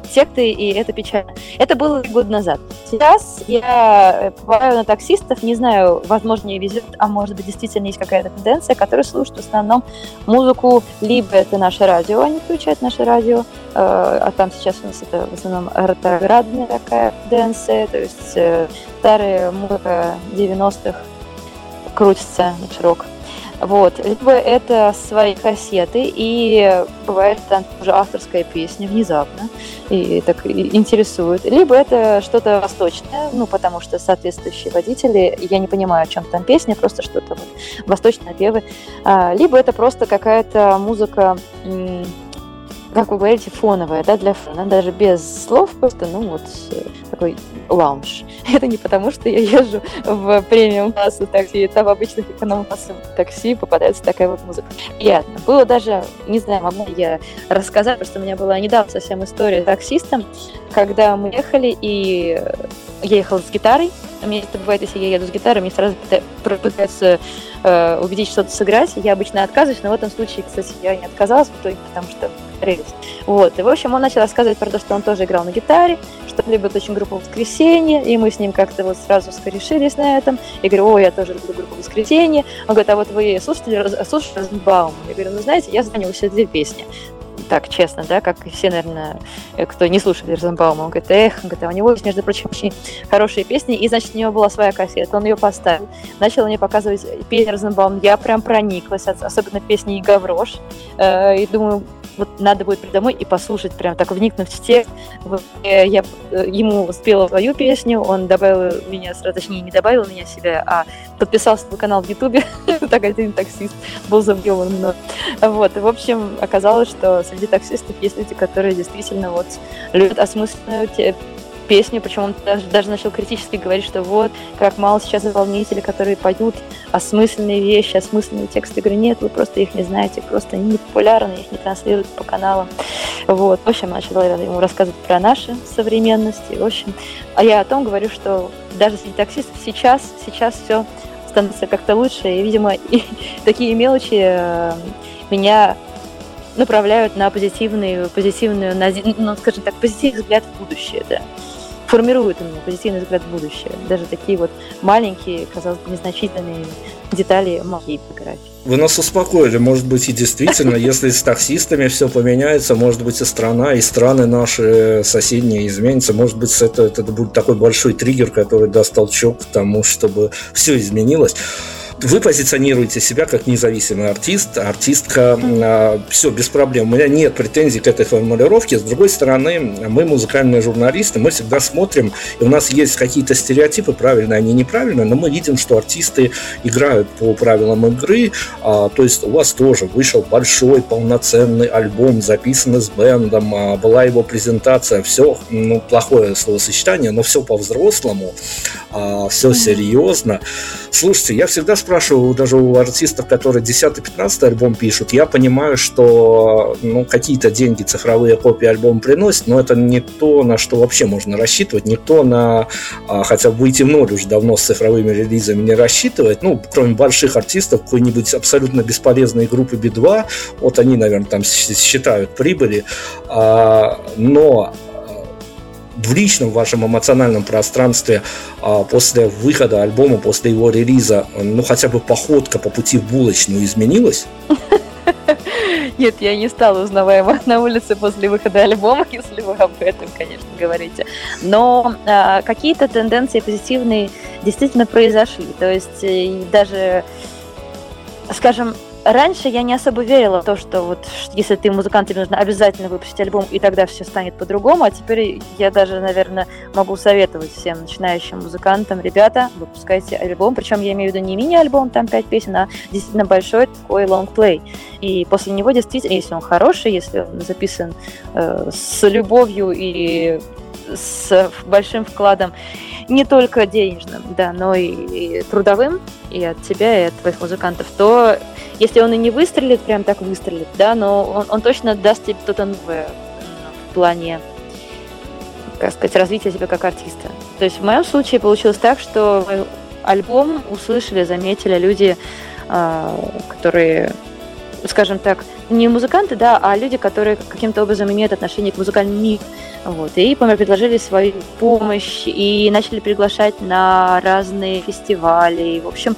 [SPEAKER 2] секты, и это печально. Это было год назад. Сейчас я бываю на таксистов, не знаю, возможно, мне везет, а может быть, действительно есть какая-то тенденция, которая слушает в основном музыку, либо это наше радио, они включают наше радио, э, а там сейчас у нас это в основном ретроградная такая тенденция, то есть э, старая музыка 90-х крутится на широк. Вот. Либо это свои кассеты, и бывает там уже авторская песня внезапно, и так интересует. Либо это что-то восточное, ну, потому что соответствующие водители, я не понимаю, о чем там песня, просто что-то вот, восточные певы. А, либо это просто какая-то музыка как вы говорите, фоновая, да, для фона, даже без слов, просто, ну, вот, такой лаунж. <laughs> Это не потому, что я езжу в премиум классу такси, это в обычных эконом классах такси попадается такая вот музыка. Приятно. Было даже, не знаю, могу я рассказать, просто у меня была недавно совсем история с таксистом, когда мы ехали, и я ехала с гитарой, у меня это бывает, если я еду с гитарой, мне сразу пытаются э, убедить что-то сыграть. Я обычно отказываюсь, но в этом случае, кстати, я не отказалась в итоге, потому что договорились. Вот. И, в общем, он начал рассказывать про то, что он тоже играл на гитаре, что любит очень группу «Воскресенье», и мы с ним как-то вот сразу скорешились на этом. Я говорю, о, я тоже люблю группу «Воскресенье». Он говорит, а вот вы слушали, слушали Розенбаум? Я говорю, ну, знаете, я у себя две песни так честно, да, как и все, наверное, э, кто не слушает Розенбаума, он говорит, эх, он говорит, а у него есть, между прочим, очень хорошие песни, и, значит, у него была своя кассета, он ее поставил, начал мне показывать песни Розенбаум, я прям прониклась, особенно песни Гаврош, э, и думаю, вот надо будет прийти домой и послушать, прям так вникнуть в текст. Э, я э, ему спела свою песню, он добавил меня, точнее, не добавил меня себя, а подписался на канал в Ютубе, <laughs> так один таксист был завьеван мной. Вот, и, в общем, оказалось, что среди таксистов есть люди, которые действительно вот любят осмысленную песню, причем он даже, даже начал критически говорить, что вот, как мало сейчас исполнителей, которые поют осмысленные вещи, осмысленные тексты. Я говорю, нет, вы просто их не знаете, просто они не популярны, их не транслируют по каналам. Вот. В общем, начала ему рассказывать про наши современности. В общем, а я о том говорю, что даже среди таксистов сейчас, сейчас все становится как-то лучше, и, видимо, <laughs> и такие мелочи э, меня направляют на позитивную, позитивную, ну, скажем так, позитивный взгляд в будущее, да формирует у меня позитивный взгляд в будущее. Даже такие вот маленькие, казалось бы, незначительные детали моей фотографии.
[SPEAKER 3] Вы нас успокоили, может быть и действительно, <laughs> если с таксистами все поменяется, может быть и страна, и страны наши соседние изменятся, может быть это, это будет такой большой триггер, который даст толчок к тому, чтобы все изменилось. Вы позиционируете себя как независимый артист, артистка, а, все, без проблем. У меня нет претензий к этой формулировке. С другой стороны, мы музыкальные журналисты, мы всегда смотрим, и у нас есть какие-то стереотипы, правильные они неправильные, но мы видим, что артисты играют по правилам игры, а, то есть у вас тоже вышел большой полноценный альбом, записанный с бендом, а, была его презентация, все, ну, плохое словосочетание, но все по-взрослому, а, все серьезно. Слушайте, я всегда спрашиваю даже у артистов, которые 10-15 альбом пишут, я понимаю, что ну, какие-то деньги цифровые копии альбома приносят, но это не то, на что вообще можно рассчитывать, не то на а, хотя выйти в ноль уже давно с цифровыми релизами не рассчитывать, ну, кроме больших артистов, какой-нибудь абсолютно бесполезной группы B2, вот они, наверное, там считают прибыли, а, но в личном вашем эмоциональном пространстве а, после выхода альбома, после его релиза, ну хотя бы походка по пути в булочную изменилась? <laughs>
[SPEAKER 2] Нет, я не стала узнаваема на улице после выхода альбома, <laughs> если вы об этом, конечно, говорите. Но а, какие-то тенденции позитивные действительно произошли. То есть э, даже, скажем, раньше я не особо верила в то, что вот если ты музыкант, тебе нужно обязательно выпустить альбом, и тогда все станет по-другому. А теперь я даже, наверное, могу советовать всем начинающим музыкантам, ребята, выпускайте альбом. Причем я имею в виду не мини-альбом, там пять песен, а действительно большой такой лонгплей. И после него действительно, если он хороший, если он записан э, с любовью и с большим вкладом не только денежным, да, но и, и трудовым, и от тебя, и от твоих музыкантов, то если он и не выстрелит, прям так выстрелит, да, но он, он точно даст тебе что-то новое в плане, как сказать, развития тебя как артиста. То есть в моем случае получилось так, что альбом услышали, заметили люди, а, которые, скажем так, не музыканты, да, а люди, которые каким-то образом имеют отношение к музыкальному миру. Вот, и предложили свою помощь и начали приглашать на разные фестивали. И, в общем,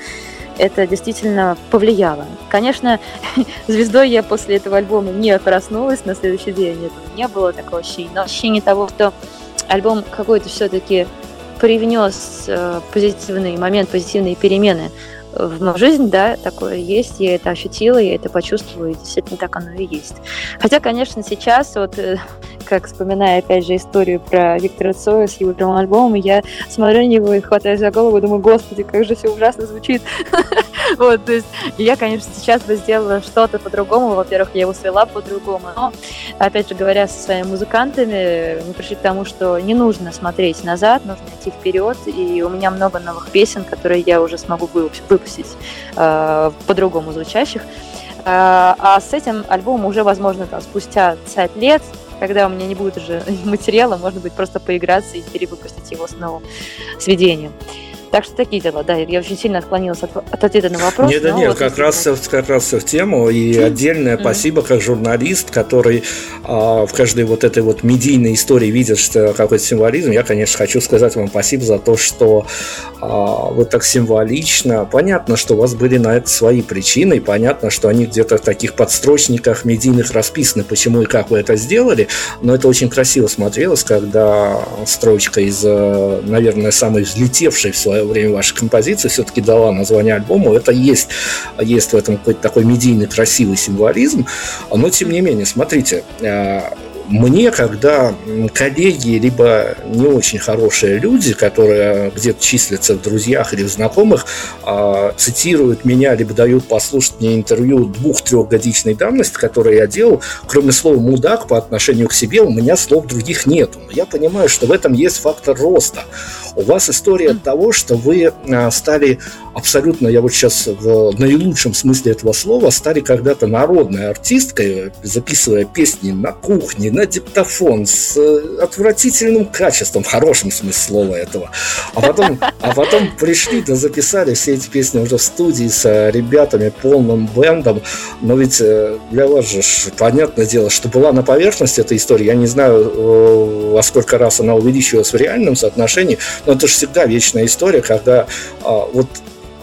[SPEAKER 2] это действительно повлияло. Конечно, <laughs> звездой я после этого альбома не проснулась на следующий день, этого не было такого ощущения, но ощущение того, что альбом какой-то все-таки привнес э, позитивный момент, позитивные перемены мою жизнь, да, такое есть, я это ощутила, я это почувствовала, и действительно так оно и есть. Хотя, конечно, сейчас, вот, э, как вспоминая, опять же, историю про Виктора Цоя с его первым альбомом, я смотрю на него и хватаюсь за голову, думаю, господи, как же все ужасно звучит. <laughs> Вот, то есть я, конечно, сейчас бы сделала что-то по-другому. Во-первых, я его свела по-другому. Но, опять же, говоря со своими музыкантами, мы пришли к тому, что не нужно смотреть назад, нужно идти вперед. И у меня много новых песен, которые я уже смогу выпустить э, по-другому звучащих. Э, а с этим альбомом уже, возможно, там, спустя 5 лет, когда у меня не будет уже <laughs> материала, может быть, просто поиграться и перевыпустить его с новым сведением. Так что такие дела, да. Я очень сильно отклонилась от, от ответа на вопрос.
[SPEAKER 3] Нет, да нет, вот как, раз, как раз все в тему. И отдельное mm-hmm. спасибо как журналист, который а, в каждой вот этой вот медийной истории видит что какой-то символизм. Я, конечно, хочу сказать вам спасибо за то, что а, вы так символично. Понятно, что у вас были на это свои причины, и понятно, что они где-то в таких подстрочниках медийных расписаны, почему и как вы это сделали. Но это очень красиво смотрелось, когда строчка из, э, наверное, самой взлетевшей в свое время вашей композиции все-таки дала название альбому. Это есть, есть в этом какой-то такой медийный красивый символизм. Но, тем не менее, смотрите, э, мне, когда коллеги, либо не очень хорошие люди, которые где-то числятся в друзьях или в знакомых, э, цитируют меня, либо дают послушать мне интервью двух-трехгодичной давности, которые я делал, кроме слова «мудак» по отношению к себе, у меня слов других нет. Я понимаю, что в этом есть фактор роста. У вас история того, что вы а, стали абсолютно, я вот сейчас в наилучшем смысле этого слова, стали когда-то народной артисткой, записывая песни на кухне, на диктофон с э, отвратительным качеством, в хорошем смысле слова этого. А потом, <laughs> а потом пришли, да записали все эти песни уже в студии с э, ребятами, полным бендом. Но ведь э, для вас же понятное дело, что была на поверхности эта история. Я не знаю, во сколько раз она увеличивалась в реальном соотношении, но это же всегда вечная история, когда а, вот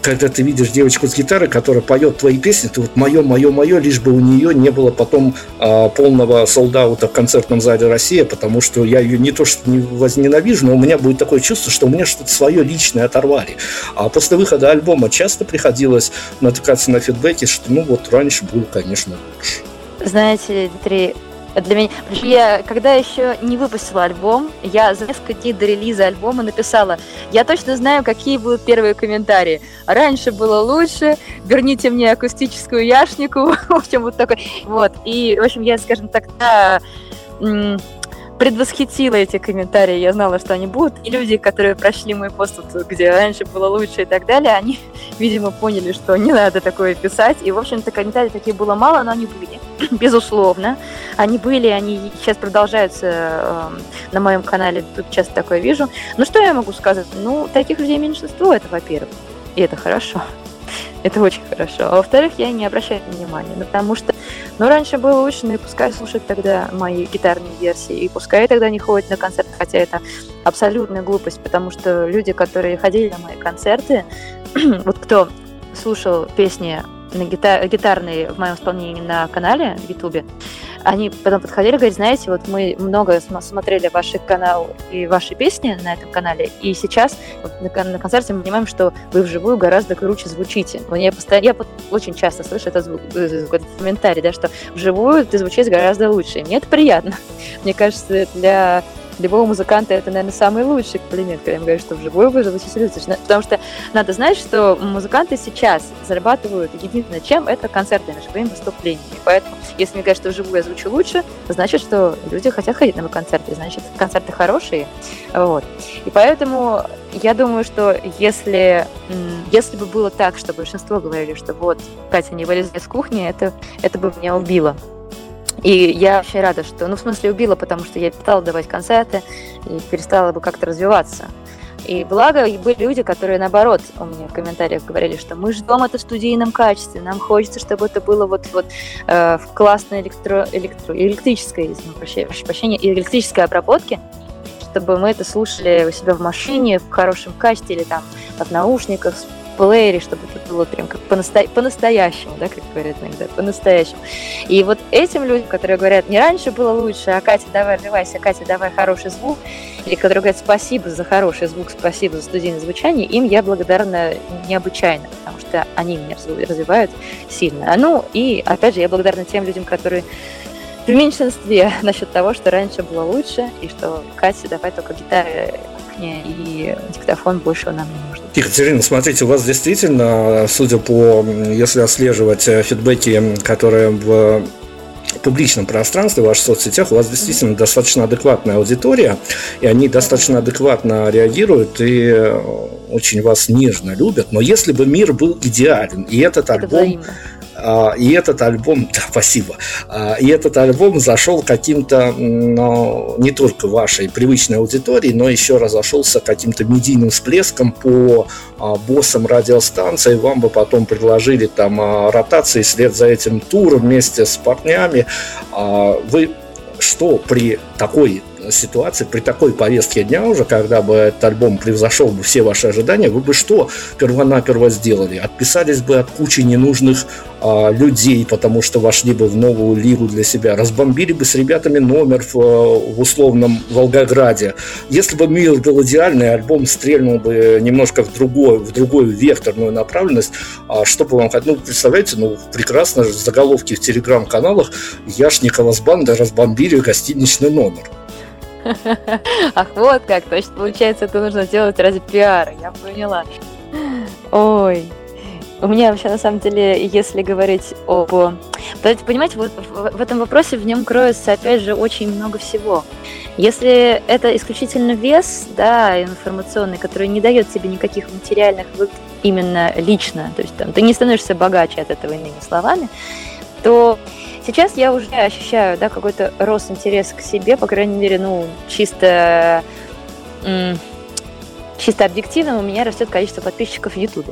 [SPEAKER 3] когда ты видишь девочку с гитарой, которая поет твои песни, ты вот мое, мое, мое, лишь бы у нее не было потом а, полного солдата в концертном зале Россия, потому что я ее не то что не возненавижу, но у меня будет такое чувство, что у меня что-то свое личное оторвали. А после выхода альбома часто приходилось натыкаться на фидбэки, что ну вот раньше было, конечно, лучше.
[SPEAKER 2] Знаете, Дмитрий, для меня... Я, когда еще не выпустила альбом, я за несколько дней до релиза альбома написала, я точно знаю, какие будут первые комментарии. Раньше было лучше, верните мне акустическую яшнику, <laughs> в общем, вот такой. Вот, и, в общем, я, скажем так, да, предвосхитила эти комментарии, я знала, что они будут. И люди, которые прошли мой пост, где раньше было лучше и так далее, они, <laughs> видимо, поняли, что не надо такое писать. И, в общем-то, комментарии такие было мало, но они были, <clears throat> безусловно. Они были, они сейчас продолжаются э, на моем канале, тут часто такое вижу. Ну, что я могу сказать? Ну, таких людей меньшинство, это во-первых. И это хорошо. Это очень хорошо. А во-вторых, я не обращаю внимания, потому что, ну, раньше было лучше, ну и пускай слушают тогда мои гитарные версии, и пускай тогда не ходят на концерты, хотя это абсолютная глупость, потому что люди, которые ходили на мои концерты, <clears throat> вот кто слушал песни на гитар, гитарные в моем исполнении на канале в Ютубе, они потом подходили и говорят, знаете, вот мы много смотрели ваши канал и ваши песни на этом канале, и сейчас на, концерте мы понимаем, что вы вживую гораздо круче звучите. Я, постоянно, я очень часто слышу этот, звук, э, этот комментарий, да, что вживую ты звучишь гораздо лучше. мне это приятно. Мне кажется, для любого музыканта это, наверное, самый лучший комплимент, когда им говорят, что вживую вы звучите лучше. Потому что надо знать, что музыканты сейчас зарабатывают единственное чем, это концертами, живыми выступлениями. Поэтому, если мне говорят, что вживую я звучу лучше, значит, что люди хотят ходить на мои концерты, значит, концерты хорошие. Вот. И поэтому я думаю, что если, если бы было так, что большинство говорили, что вот, Катя, не вылезай с кухни, это, это бы меня убило. И я очень рада, что, ну, в смысле, убила, потому что я перестала давать концерты и перестала бы как-то развиваться. И благо, и были люди, которые, наоборот, у меня в комментариях говорили, что мы ждем это в студийном качестве, нам хочется, чтобы это было вот, вот э, в классной электро, электро, электрической, прошу прощения, электрической обработке, чтобы мы это слушали у себя в машине в хорошем качестве или там в наушниках плеере, чтобы это было прям как по-насто... по-настоящему, да, как говорят иногда, по-настоящему. И вот этим людям, которые говорят, не раньше было лучше, а Катя, давай развивайся, Катя, давай хороший звук, или которые говорят, спасибо за хороший звук, спасибо за студийное звучание, им я благодарна необычайно, потому что они меня развивают сильно. Ну, и, опять же, я благодарна тем людям, которые в меньшинстве <laughs> насчет того, что раньше было лучше, и что Катя, давай только гитары и диктофон больше нам не нужен.
[SPEAKER 3] Екатерина, смотрите, у вас действительно, судя по, если отслеживать э, фидбэки, которые в публичном пространстве, в ваших соцсетях, у вас действительно достаточно адекватная аудитория, и они достаточно адекватно реагируют и э, очень вас нежно любят. Но если бы мир был идеален, и этот
[SPEAKER 2] Это
[SPEAKER 3] альбом...
[SPEAKER 2] Взаимно
[SPEAKER 3] и этот альбом, <laughs> да, спасибо, а, и этот альбом зашел каким-то, ну, не только вашей привычной аудитории, но еще разошелся каким-то медийным всплеском по а, боссам радиостанции, вам бы потом предложили там ротации вслед за этим тур вместе с парнями. Вы что при такой ситуации, при такой повестке дня уже, когда бы этот альбом превзошел бы все ваши ожидания, вы бы что первонаперво сделали? Отписались бы от кучи ненужных а, людей, потому что вошли бы в новую лигу для себя, разбомбили бы с ребятами номер в, в условном Волгограде. Если бы мир был идеальный, альбом стрельнул бы немножко в другой, в другую векторную направленность, а что бы вам хотелось? Ну, представляете, ну, прекрасно заголовки в телеграм-каналах Яшникова с бандой разбомбили гостиничный номер.
[SPEAKER 2] Ах, вот как. Есть, получается, это нужно сделать ради пиара. Я поняла. Ой. У меня вообще, на самом деле, если говорить об... Понимаете, вот в этом вопросе в нем кроется, опять же, очень много всего. Если это исключительно вес, да, информационный, который не дает тебе никаких материальных выгод именно лично, то есть там, ты не становишься богаче от этого, иными словами, то Сейчас я уже ощущаю, да, какой-то рост интереса к себе, по крайней мере, ну, чисто чисто объективно у меня растет количество подписчиков в Ютубе.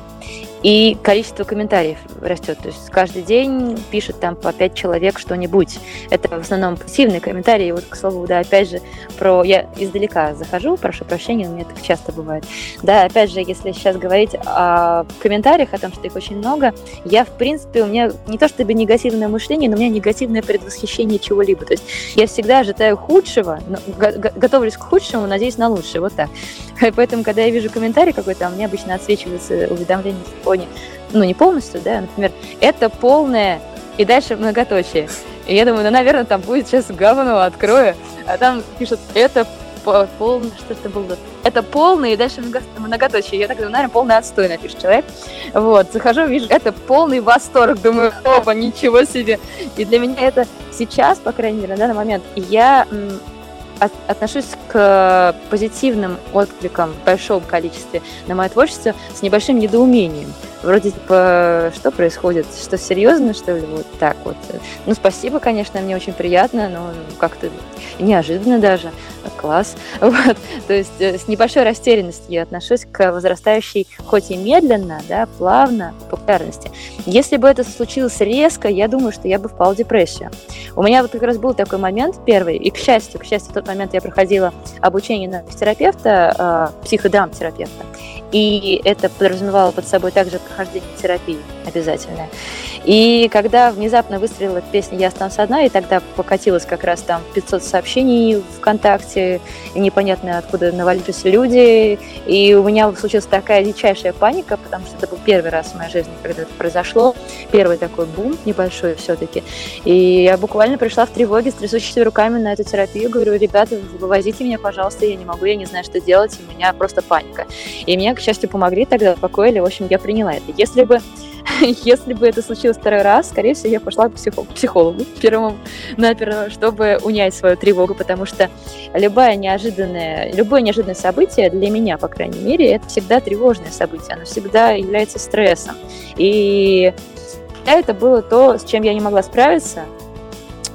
[SPEAKER 2] И количество комментариев растет. То есть каждый день пишет там по пять человек что-нибудь. Это в основном пассивные комментарии. Вот, к слову, да, опять же, про... Я издалека захожу, прошу прощения, у меня так часто бывает. Да, опять же, если сейчас говорить о комментариях, о том, что их очень много, я, в принципе, у меня не то чтобы негативное мышление, но у меня негативное предвосхищение чего-либо. То есть я всегда ожидаю худшего, готовлюсь к худшему, надеюсь на лучшее. Вот так. <laughs> Поэтому, когда я вижу комментарий какой-то, у меня обычно отсвечивается уведомление в телефоне, ну, не полностью, да, например, это полное, и дальше многоточие. И я думаю, ну, наверное, там будет сейчас говно, открою, а там пишут, это полное, что это было? Это полное, и дальше многоточие. Я так думаю, наверное, полный отстой напишет человек. Вот, захожу, вижу, это полный восторг. Думаю, опа, ничего себе. И для меня это сейчас, по крайней мере, на данный момент, я отношусь к позитивным откликам в большом количестве на мое творчество с небольшим недоумением. Вроде типа, что происходит? Что серьезно, что ли? Вот так вот. Ну, спасибо, конечно, мне очень приятно, но как-то неожиданно даже. Класс. <laughs> Вот. То есть э, с небольшой растерянностью я отношусь к возрастающей, хоть и медленно, да, плавно, популярности. Если бы это случилось резко, я думаю, что я бы впал в депрессию. У меня вот как раз был такой момент первый, и, к счастью, к счастью, в тот момент я проходила обучение на терапевта, э, психодрамтерапевта, и это подразумевало под собой также прохождение терапии обязательное. И когда внезапно выстрелила песня «Я останусь одна», и тогда покатилась как раз там 500 сообщений ВКонтакте, и непонятно откуда навалились люди, и у меня случилась такая дичайшая паника, потому что это был первый раз в моей жизни, когда это произошло, первый такой бум небольшой все-таки, и я буквально пришла в тревоге с трясущими руками на эту терапию, говорю, ребята, вывозите меня, пожалуйста, я не могу, я не знаю, что делать, у меня просто паника. И мне, к счастью, помогли тогда, успокоили, в общем, я приняла это. Если бы <laughs> если бы это случилось второй раз, скорее всего, я пошла к психологу, психологу первому наперво, чтобы унять свою тревогу, потому что любое неожиданное, любое неожиданное событие для меня, по крайней мере, это всегда тревожное событие, оно всегда является стрессом. И это было то, с чем я не могла справиться,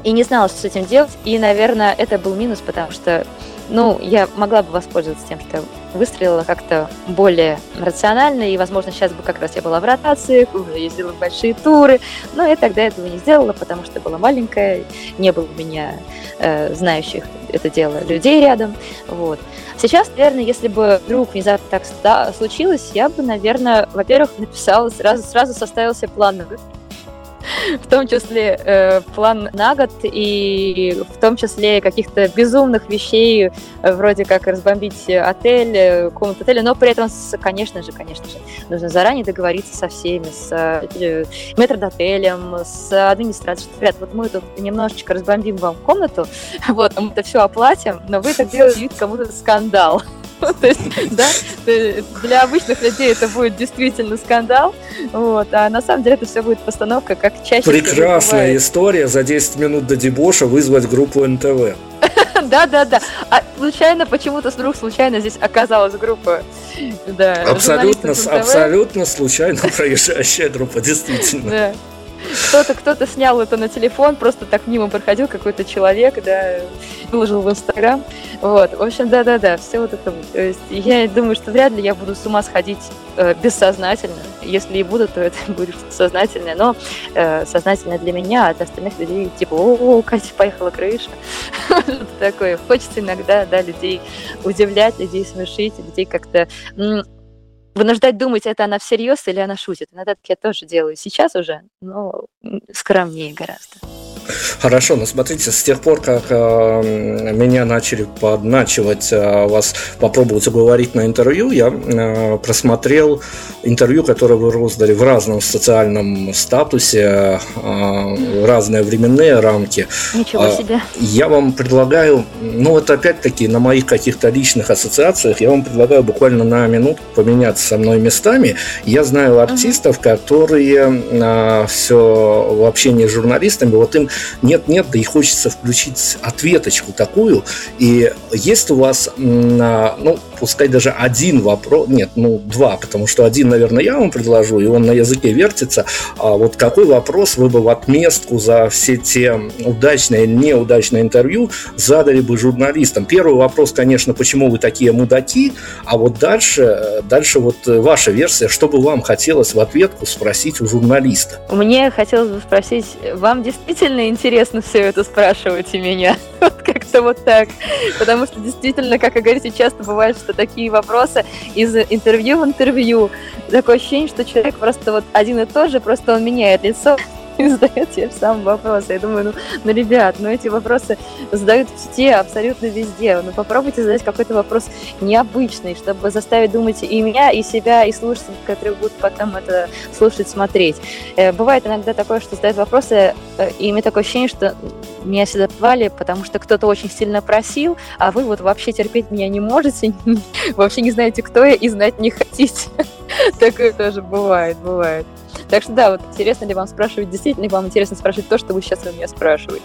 [SPEAKER 2] и не знала, что с этим делать. И, наверное, это был минус, потому что ну, я могла бы воспользоваться тем, что выстрелила как-то более рационально, и, возможно, сейчас бы как раз я была в ротациях, уже ездила в большие туры, но я тогда этого не сделала, потому что была маленькая, не было у меня э, знающих это дело людей рядом, вот. Сейчас, наверное, если бы вдруг внезапно так случилось, я бы, наверное, во-первых, написала, сразу, сразу составила себе план в том числе э, план на год и в том числе каких-то безумных вещей, э, вроде как разбомбить отель, э, комнату отеля, но при этом, с, конечно же, конечно же, нужно заранее договориться со всеми, с э, метрдотелем, с администрацией, что, ребят, вот мы тут немножечко разбомбим вам комнату, <laughs> вот, мы это все оплатим, но вы это <laughs> делаете кому-то скандал. <laughs> То есть, да, для обычных людей это будет действительно скандал, вот, а на самом деле это все будет постановка, как чаще
[SPEAKER 3] Прекрасная история за 10 минут до дебоша вызвать группу НТВ. <laughs>
[SPEAKER 2] Да, да, да. А случайно, почему-то вдруг случайно здесь оказалась группа.
[SPEAKER 3] Да, абсолютно, абсолютно случайно <laughs> проезжающая группа, действительно.
[SPEAKER 2] Кто-то кто-то снял это на телефон, просто так мимо проходил какой-то человек, да, выложил в Инстаграм. Вот, в общем, да-да-да, все вот это. То есть я думаю, что вряд ли я буду с ума сходить э, бессознательно. Если и буду, то <laughs> это будет сознательное, но э, сознательное для меня, а для остальных людей типа, о, Катя, поехала крыша. <laughs> такое. Хочется иногда, да, людей удивлять, людей смешить, людей как-то вынуждать думать, это она всерьез или она шутит. Иногда так я тоже делаю сейчас уже, но скромнее гораздо.
[SPEAKER 3] Хорошо, но смотрите, с тех пор, как э, меня начали подначивать э, вас попробовать уговорить на интервью, я э, просмотрел интервью, которое вы роздали в разном социальном статусе, э, разные временные рамки.
[SPEAKER 2] Ничего а, себе.
[SPEAKER 3] Я вам предлагаю, ну вот опять-таки на моих каких-то личных ассоциациях, я вам предлагаю буквально на минутку поменяться со мной местами. Я знаю артистов, uh-huh. которые э, все в общении с журналистами, вот им нет-нет, да и хочется включить ответочку такую. И есть у вас, ну, пускай даже один вопрос, нет, ну, два, потому что один, наверное, я вам предложу, и он на языке вертится. А вот какой вопрос вы бы в отместку за все те удачные или неудачные интервью задали бы журналистам? Первый вопрос, конечно, почему вы такие мудаки, а вот дальше, дальше вот ваша версия, что бы вам хотелось в ответку спросить у журналиста?
[SPEAKER 2] Мне хотелось бы спросить, вам действительно интересно все это спрашивать у меня? <laughs> Вот как-то вот так. Потому что действительно, как вы говорите, часто бывает, что такие вопросы из интервью в интервью. Такое ощущение, что человек просто вот один и тот же, просто он меняет лицо и <laughs> задает те же самые вопросы. Я думаю, ну, ну, ребят, ну эти вопросы задают все абсолютно везде. Ну попробуйте задать какой-то вопрос необычный, чтобы заставить думать и меня, и себя, и слушателей, которые будут потом это слушать, смотреть. Э, бывает иногда такое, что задают вопросы, э, и мне такое ощущение, что меня сюда звали, потому что кто-то очень сильно просил, а вы вот вообще терпеть меня не можете, <laughs> вообще не знаете, кто я, и знать не хотите. <laughs> Такое тоже бывает, бывает. Так что да, вот интересно ли вам спрашивать, действительно ли вам интересно спрашивать то, что вы сейчас у меня спрашиваете?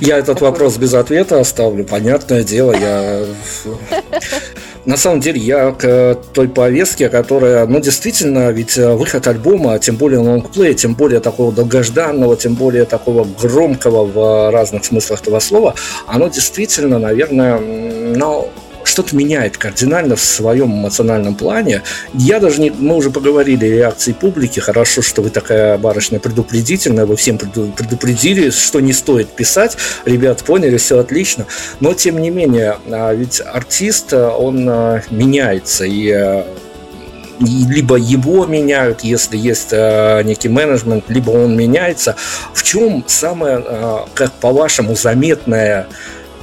[SPEAKER 3] Я этот Такой. вопрос без ответа оставлю, понятное дело, я... На самом деле, я к той повестке, которая, ну, действительно, ведь э, выход альбома, тем более лонгплей, тем более такого долгожданного, тем более такого громкого в разных смыслах этого слова, оно действительно, наверное, ну, что-то меняет кардинально в своем эмоциональном плане. Я даже не... Мы уже поговорили о реакции публики. Хорошо, что вы такая барышня предупредительная. Вы всем предупредили, что не стоит писать. Ребят поняли, все отлично. Но, тем не менее, а, ведь артист, он а, меняется. И а, либо его меняют, если есть э, некий менеджмент, либо он меняется. В чем самое, э, как по-вашему, заметное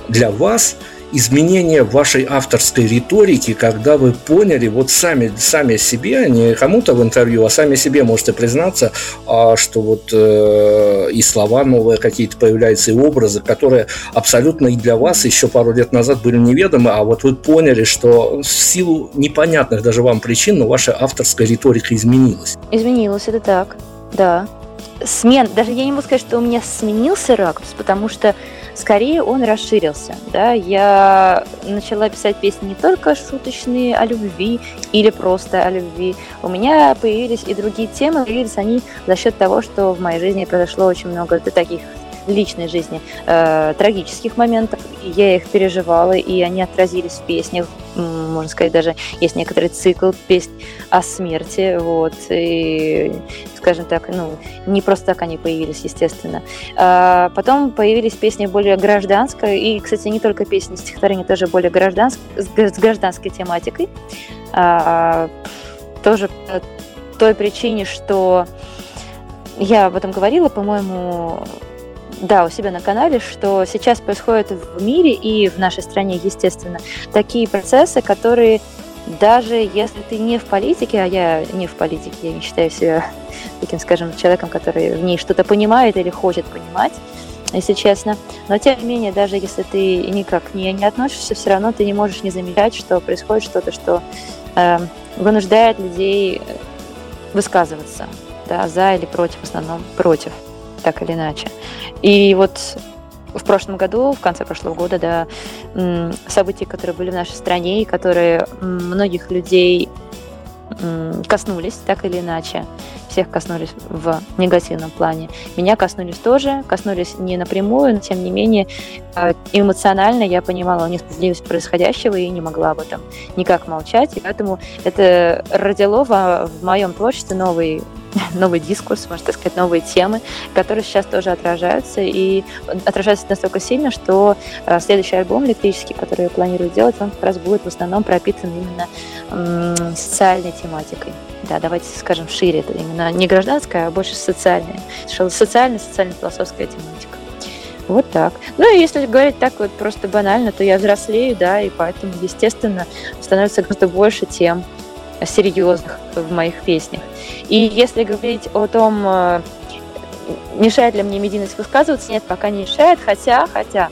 [SPEAKER 3] для вас изменение вашей авторской риторики, когда вы поняли вот сами, сами себе, не кому-то в интервью, а сами себе можете признаться, а, что вот э, и слова новые какие-то появляются, и образы, которые абсолютно и для вас еще пару лет назад были неведомы, а вот вы поняли, что в силу непонятных даже вам причин, но ваша авторская риторика изменилась.
[SPEAKER 2] Изменилась, это так, да. Смен, даже я не могу сказать, что у меня сменился ракурс, потому что скорее он расширился. Да? Я начала писать песни не только шуточные о любви или просто о любви. У меня появились и другие темы, появились они за счет того, что в моей жизни произошло очень много таких личной жизни э, трагических моментов. Я их переживала, и они отразились в песнях. Можно сказать, даже есть некоторый цикл песен о смерти. Вот, и, скажем так, ну, не просто так они появились, естественно. А потом появились песни более гражданской, и, кстати, не только песни, стихотворения тоже более гражданск, с гражданской тематикой. А, тоже по той причине, что я об этом говорила, по-моему, да, у себя на канале, что сейчас происходит в мире и в нашей стране, естественно, такие процессы, которые даже если ты не в политике, а я не в политике, я не считаю себя <laughs> таким, скажем, человеком, который в ней что-то понимает или хочет понимать, если честно. Но тем не менее, даже если ты никак не, не относишься, все равно ты не можешь не замечать, что происходит что-то, что э, вынуждает людей высказываться, да, за или против, в основном против так или иначе. И вот в прошлом году, в конце прошлого года, да, события, которые были в нашей стране и которые многих людей коснулись так или иначе. Всех коснулись в негативном плане. Меня коснулись тоже, коснулись не напрямую, но тем не менее э, эмоционально я понимала несправедливость происходящего и не могла об этом никак молчать. И поэтому это родило в, в моем творчестве новый <laughs> новый дискурс, можно так сказать, новые темы, которые сейчас тоже отражаются, и отражаются настолько сильно, что э, следующий альбом электрический, который я планирую делать, он как раз будет в основном пропитан именно социальной тематикой. Да, давайте скажем шире, это именно не гражданская, а больше социальная, социальная, социально-философская тематика. Вот так. Ну и если говорить так вот просто банально, то я взрослею, да, и поэтому, естественно, становится гораздо больше тем, серьезных в моих песнях. И если говорить о том, э, мешает ли мне медийность высказываться, нет, пока не мешает, хотя, хотя,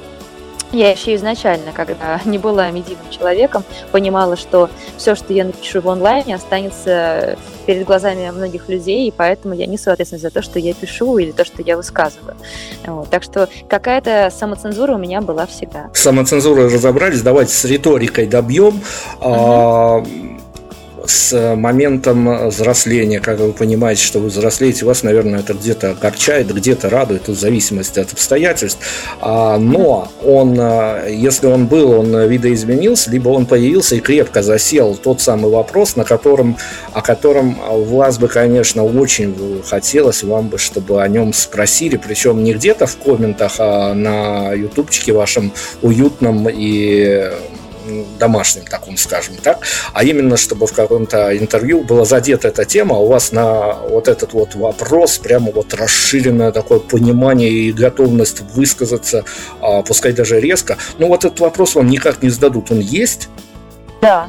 [SPEAKER 2] я еще изначально, когда <laughs> не была медийным человеком, понимала, что все, что я напишу в онлайне, останется перед глазами многих людей, и поэтому я несу ответственность за то, что я пишу или то, что я высказываю. Вот. Так что какая-то самоцензура у меня была всегда.
[SPEAKER 3] Самоцензурой разобрались, давайте с риторикой добьем. Угу с моментом взросления, как вы понимаете, что вы взрослеете, вас, наверное, это где-то огорчает, где-то радует, в зависимости от обстоятельств. А, но он, э, если он был, он видоизменился, либо он появился и крепко засел тот самый вопрос, на котором, о котором вас бы, конечно, очень хотелось вам бы, чтобы о нем спросили, причем не где-то в комментах, а на ютубчике вашем уютном и домашним, таком скажем так, а именно, чтобы в каком-то интервью была задета эта тема, а у вас на вот этот вот вопрос прямо вот расширенное такое понимание и готовность высказаться, а, пускай даже резко. Но вот этот вопрос вам никак не зададут, он есть?
[SPEAKER 2] Да,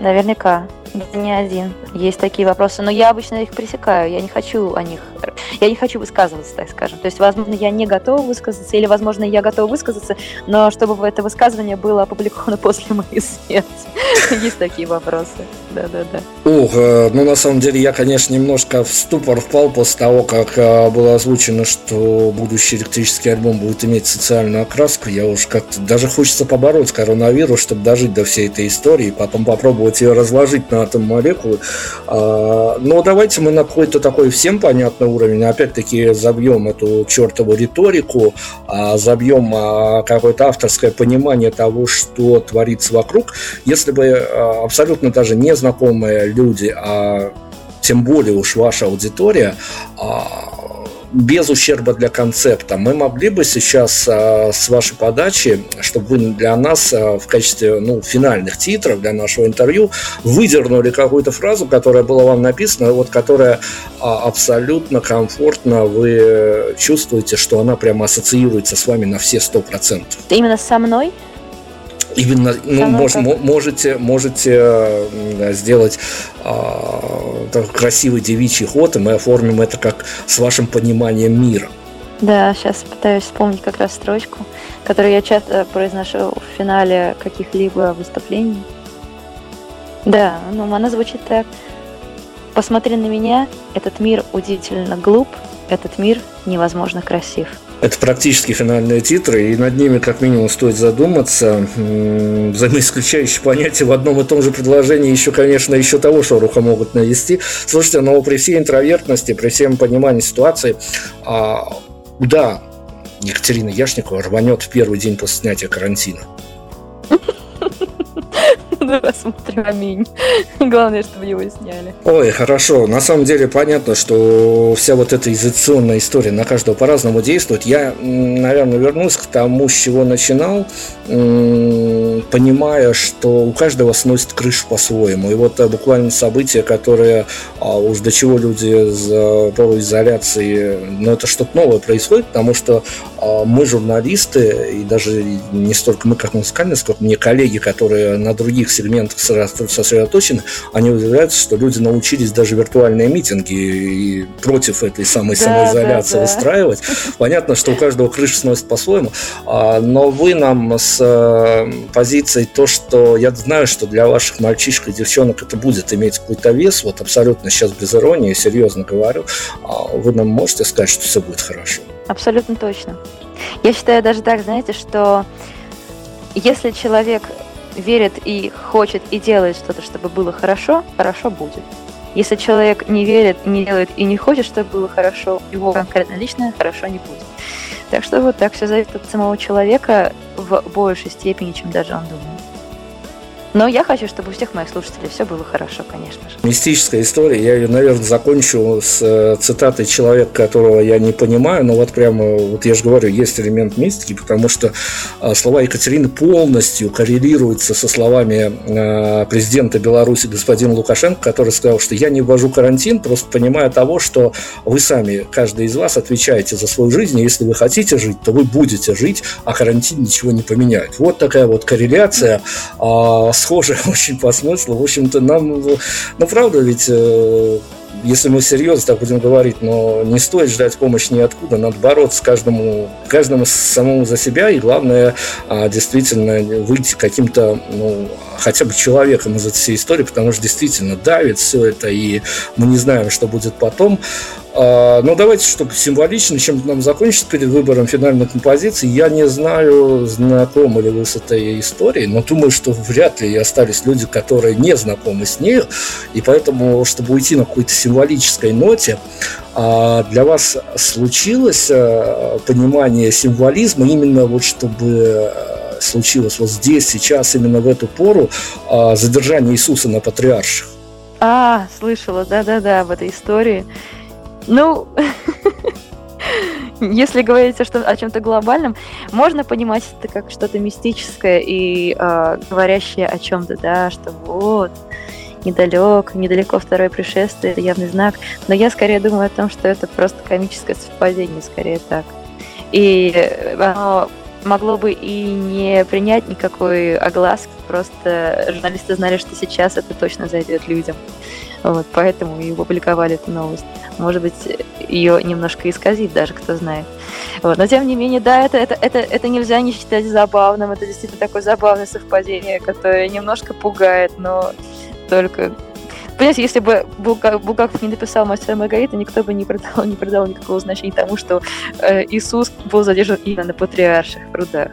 [SPEAKER 2] наверняка. Не один. Есть такие вопросы, но я обычно их пресекаю. Я не хочу о них, я не хочу высказываться, так скажем. То есть, возможно, я не готова высказаться, или, возможно, я готова высказаться, но чтобы это высказывание было опубликовано <laughs> после моей смерти. Есть такие вопросы. Да, да, да.
[SPEAKER 3] Ух, э, ну на самом деле я, конечно, немножко в ступор впал после того, как э, было озвучено, что будущий электрический альбом будет иметь социальную окраску. Я уж как-то даже хочется побороть коронавирус, чтобы дожить до всей этой истории, потом попробовать ее разложить на атом молекулы. А, но давайте мы на какой-то такой всем понятный уровень, опять-таки, забьем эту чертову риторику, а, забьем а, какое-то авторское понимание того, что творится вокруг. Если бы абсолютно даже не знакомые люди, а тем более уж ваша аудитория, без ущерба для концепта. Мы могли бы сейчас а, с вашей подачи, чтобы вы для нас а, в качестве ну, финальных титров для нашего интервью выдернули какую-то фразу, которая была вам написана, вот которая а, абсолютно комфортно вы чувствуете, что она прямо ассоциируется с вами на все сто процентов.
[SPEAKER 2] Именно со мной?
[SPEAKER 3] Именно, ну, мож, можете, можете сделать э, красивый девичий ход, и мы оформим это как с вашим пониманием мира.
[SPEAKER 2] Да, сейчас пытаюсь вспомнить как раз строчку, которую я часто произношу в финале каких-либо выступлений. Да, ну она звучит так. Посмотри на меня, этот мир удивительно глуп, этот мир невозможно красив.
[SPEAKER 3] Это практически финальные титры, и над ними как минимум стоит задуматься. Взаимоисключающие понятия в одном и том же предложении еще, конечно, еще того шоруха могут навести. Слушайте, но при всей интровертности, при всем понимании ситуации, а, да, Екатерина Яшникова рванет в первый день после снятия карантина. <laughs>
[SPEAKER 2] Посмотрим, аминь. Главное, чтобы его сняли.
[SPEAKER 3] Ой, хорошо. На самом деле понятно, что вся вот эта изоляционная история на каждого по-разному действует. Я, наверное, вернусь к тому, с чего начинал, понимая, что у каждого сносит крышу по-своему. И вот э, буквально события, которые а, уж до чего люди за изоляции, ну, это что-то новое происходит, потому что мы журналисты, и даже не столько мы, как музыкальные, сколько мне коллеги, которые на других сегментах сосредоточены, они удивляются, что люди научились даже виртуальные митинги и против этой самой да, самоизоляции да, да. устраивать. Понятно, что у каждого крыша сносит по-своему, а, но вы нам с э, позицией то, что я знаю, что для ваших мальчишек и девчонок это будет иметь какой-то вес, вот абсолютно сейчас без иронии, серьезно говорю, а вы нам можете сказать, что все будет хорошо?
[SPEAKER 2] Абсолютно точно. Я считаю даже так, знаете, что если человек верит и хочет и делает что-то, чтобы было хорошо, хорошо будет. Если человек не верит, не делает и не хочет, чтобы было хорошо, его конкретно лично хорошо не будет. Так что вот так все зависит от самого человека в большей степени, чем даже он думает. Но я хочу, чтобы у всех моих слушателей все было хорошо, конечно же.
[SPEAKER 3] Мистическая история. Я ее, наверное, закончу с э, цитатой человека, которого я не понимаю, но вот прямо, вот я же говорю, есть элемент мистики, потому что э, слова Екатерины полностью коррелируются со словами э, президента Беларуси господина Лукашенко, который сказал, что я не ввожу карантин, просто понимая того, что вы сами, каждый из вас, отвечаете за свою жизнь, и если вы хотите жить, то вы будете жить, а карантин ничего не поменяет. Вот такая вот корреляция а, схожи <laughs> очень по смыслу. В общем-то, нам, ну, правда, ведь э, если мы серьезно так будем говорить, но не стоит ждать помощи ниоткуда, надо бороться каждому, каждому самому за себя, и главное, а, действительно выйти каким-то, ну, хотя бы человеком из этой всей истории, потому что действительно давит все это, и мы не знаем, что будет потом. А, но давайте, чтобы символично, чем нам закончить перед выбором финальной композиции. Я не знаю, знакомы ли вы с этой историей, но думаю, что вряд ли остались люди, которые не знакомы с ней. И поэтому, чтобы уйти на какой-то символической ноте, а, для вас случилось а, понимание символизма именно вот чтобы случилось вот здесь, сейчас, именно в эту пору задержание Иисуса на патриарших?
[SPEAKER 2] А, слышала, да-да-да, об этой истории. Ну, <laughs> если говорить о, чем-то глобальном, можно понимать это как что-то мистическое и э, говорящее о чем-то, да, что вот, недалек, недалеко второе пришествие, это явный знак. Но я скорее думаю о том, что это просто комическое совпадение, скорее так. И оно могло бы и не принять никакой огласки, просто журналисты знали, что сейчас это точно зайдет людям. Вот, поэтому и опубликовали эту новость. Может быть, ее немножко исказить даже, кто знает. Вот. Но тем не менее, да, это, это, это, это нельзя не считать забавным. Это действительно такое забавное совпадение, которое немножко пугает, но только Понимаете, если бы Булгаков не написал «Мастера Маргарита», никто бы не придал, не придал никакого значения тому, что э, Иисус был задержан именно на патриарших прудах.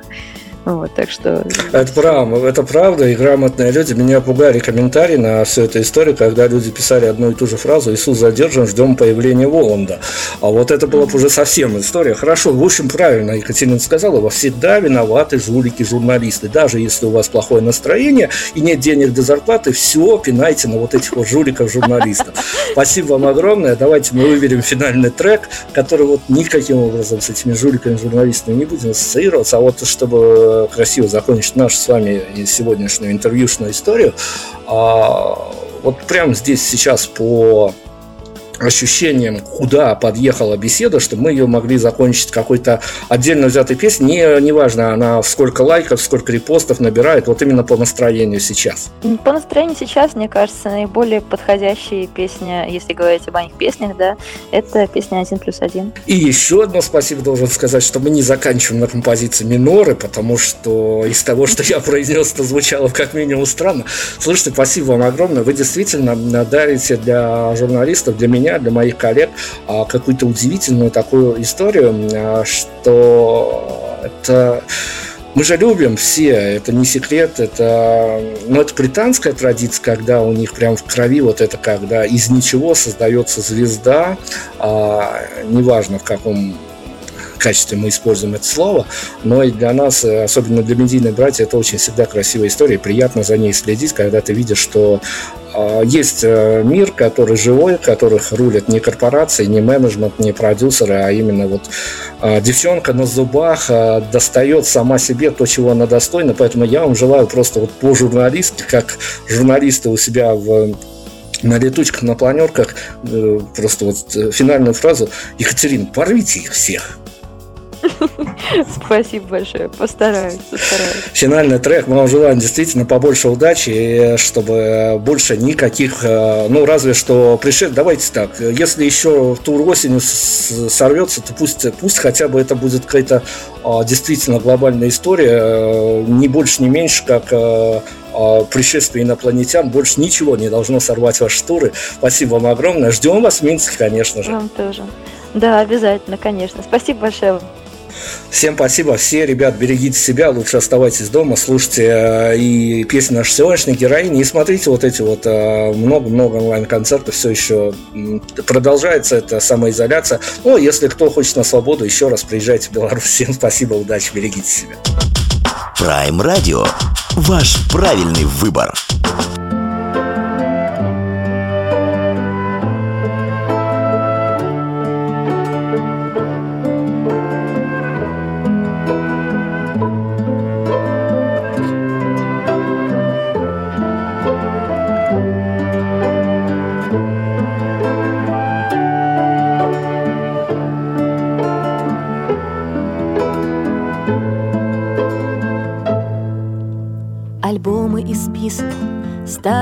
[SPEAKER 2] Вот, так что...
[SPEAKER 3] Это правда, это правда, и грамотные люди меня пугали комментарии на всю эту историю, когда люди писали одну и ту же фразу «Иисус задержан, ждем появления Воланда». А вот это была бы уже совсем история. Хорошо, в общем, правильно Екатерина сказала, во всегда виноваты жулики, журналисты. Даже если у вас плохое настроение и нет денег для зарплаты, все пинайте на вот этих вот жуликов, журналистов. Спасибо вам огромное. Давайте мы выберем финальный трек, который вот никаким образом с этими жуликами, журналистами не будем ассоциироваться, а вот чтобы красиво закончить нашу с вами сегодняшнюю интервьюшную историю. А, вот прямо здесь сейчас по ощущением, куда подъехала беседа, чтобы мы ее могли закончить какой-то отдельно взятой песней. Не, неважно, она сколько лайков, сколько репостов набирает, вот именно по настроению сейчас.
[SPEAKER 2] По настроению сейчас, мне кажется, наиболее подходящая песня, если говорить об моих песнях, да, это песня «Один плюс один».
[SPEAKER 3] И еще одно спасибо должен сказать, что мы не заканчиваем на композиции миноры, потому что из того, что я произнес, это звучало как минимум странно. Слушайте, спасибо вам огромное. Вы действительно дарите для журналистов, для меня меня, для моих коллег а, какую-то удивительную такую историю, а, что это мы же любим все, это не секрет, это, ну, это британская традиция, когда у них прям в крови вот это, когда из ничего создается звезда, а, неважно в каком качестве мы используем это слово, но и для нас, особенно для медийных братьев, это очень всегда красивая история, приятно за ней следить, когда ты видишь, что а, есть э, мир, который живой, которых рулят не корпорации, не менеджмент, не продюсеры, а именно вот а, девчонка на зубах а, достает сама себе то, чего она достойна. Поэтому я вам желаю просто вот по журналистке, как журналисты у себя в на летучках, на планерках, э, просто вот э, финальную фразу «Екатерин, порвите их всех!» <laughs>
[SPEAKER 2] Спасибо большое, постараюсь, постараюсь.
[SPEAKER 3] Финальный трек, мы вам желаем действительно побольше удачи, и чтобы больше никаких, э, ну разве что пришед, давайте так, если еще тур осенью сорвется, то пусть, пусть хотя бы это будет какая-то а, действительно глобальная история, э, не больше, не меньше, как э, а, пришествие инопланетян, больше ничего не должно сорвать ваши туры. Спасибо вам огромное. Ждем вас в Минске, конечно же.
[SPEAKER 2] Вам тоже. Да, обязательно, конечно. Спасибо большое.
[SPEAKER 3] Всем спасибо. Все, ребят, берегите себя, лучше оставайтесь дома, слушайте э, и песни нашей сегодняшней героини, и смотрите вот эти вот э, много-много онлайн-концертов, все еще продолжается эта самоизоляция. Ну, если кто хочет на свободу, еще раз приезжайте в Беларусь. Всем спасибо, удачи, берегите себя.
[SPEAKER 1] Prime Radio. Ваш правильный выбор.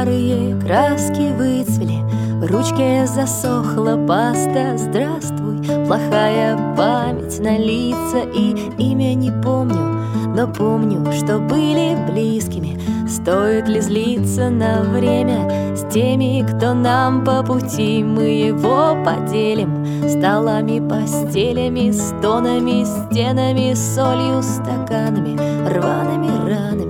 [SPEAKER 2] Старые краски выцвели, в ручке засохла паста. Здравствуй, плохая память на лица И имя не помню, но помню, что были близкими. Стоит ли злиться на время с теми, кто нам по пути? Мы его поделим столами, постелями, стонами, стенами, солью, стаканами, рваными ранами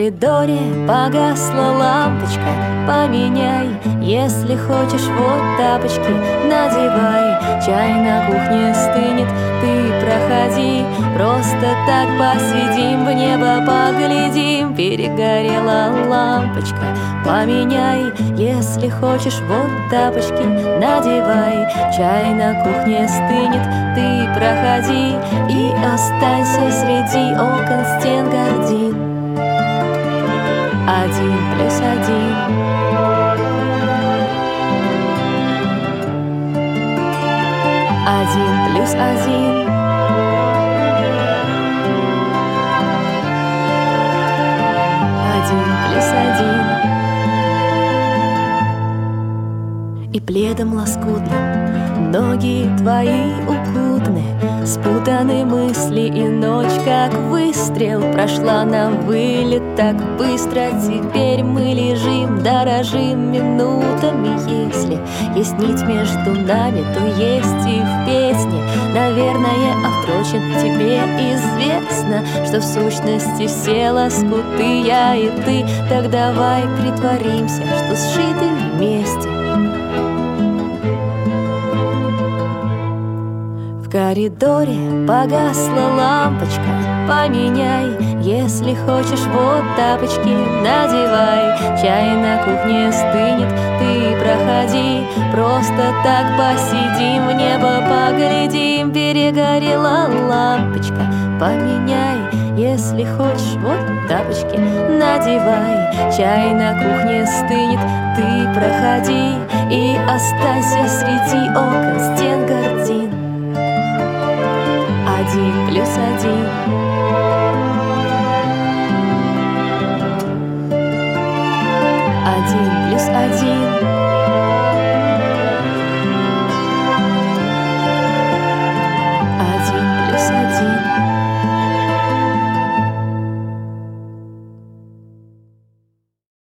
[SPEAKER 2] коридоре погасла лампочка. Поменяй, если хочешь, вот тапочки Надевай, чай на кухне стынет Ты проходи, просто так посидим В небо поглядим, перегорела лампочка. Поменяй, если хочешь, вот тапочки Надевай, чай на кухне стынет Ты проходи. И останься среди окон стен гордин один плюс один. Один плюс один. Один плюс один. И пледом лоскутным ноги твои укутаны Спутаны мысли и ночь, как выстрел. Прошла на вылет так быстро. Теперь мы лежим, дорожим минутами. Если есть нить между нами, то есть и в песне. Наверное, а впрочем, тебе известно Что в сущности все лоскуты я и ты. Так давай притворимся, что сшиты коридоре погасла лампочка. Поменяй, если хочешь, вот тапочки надевай. Чай на кухне стынет, ты проходи. Просто так посидим, в небо поглядим. Перегорела лампочка, поменяй если хочешь, вот тапочки надевай. Чай на кухне стынет, ты проходи. И останься среди окон стен картин один плюс один. Один плюс один.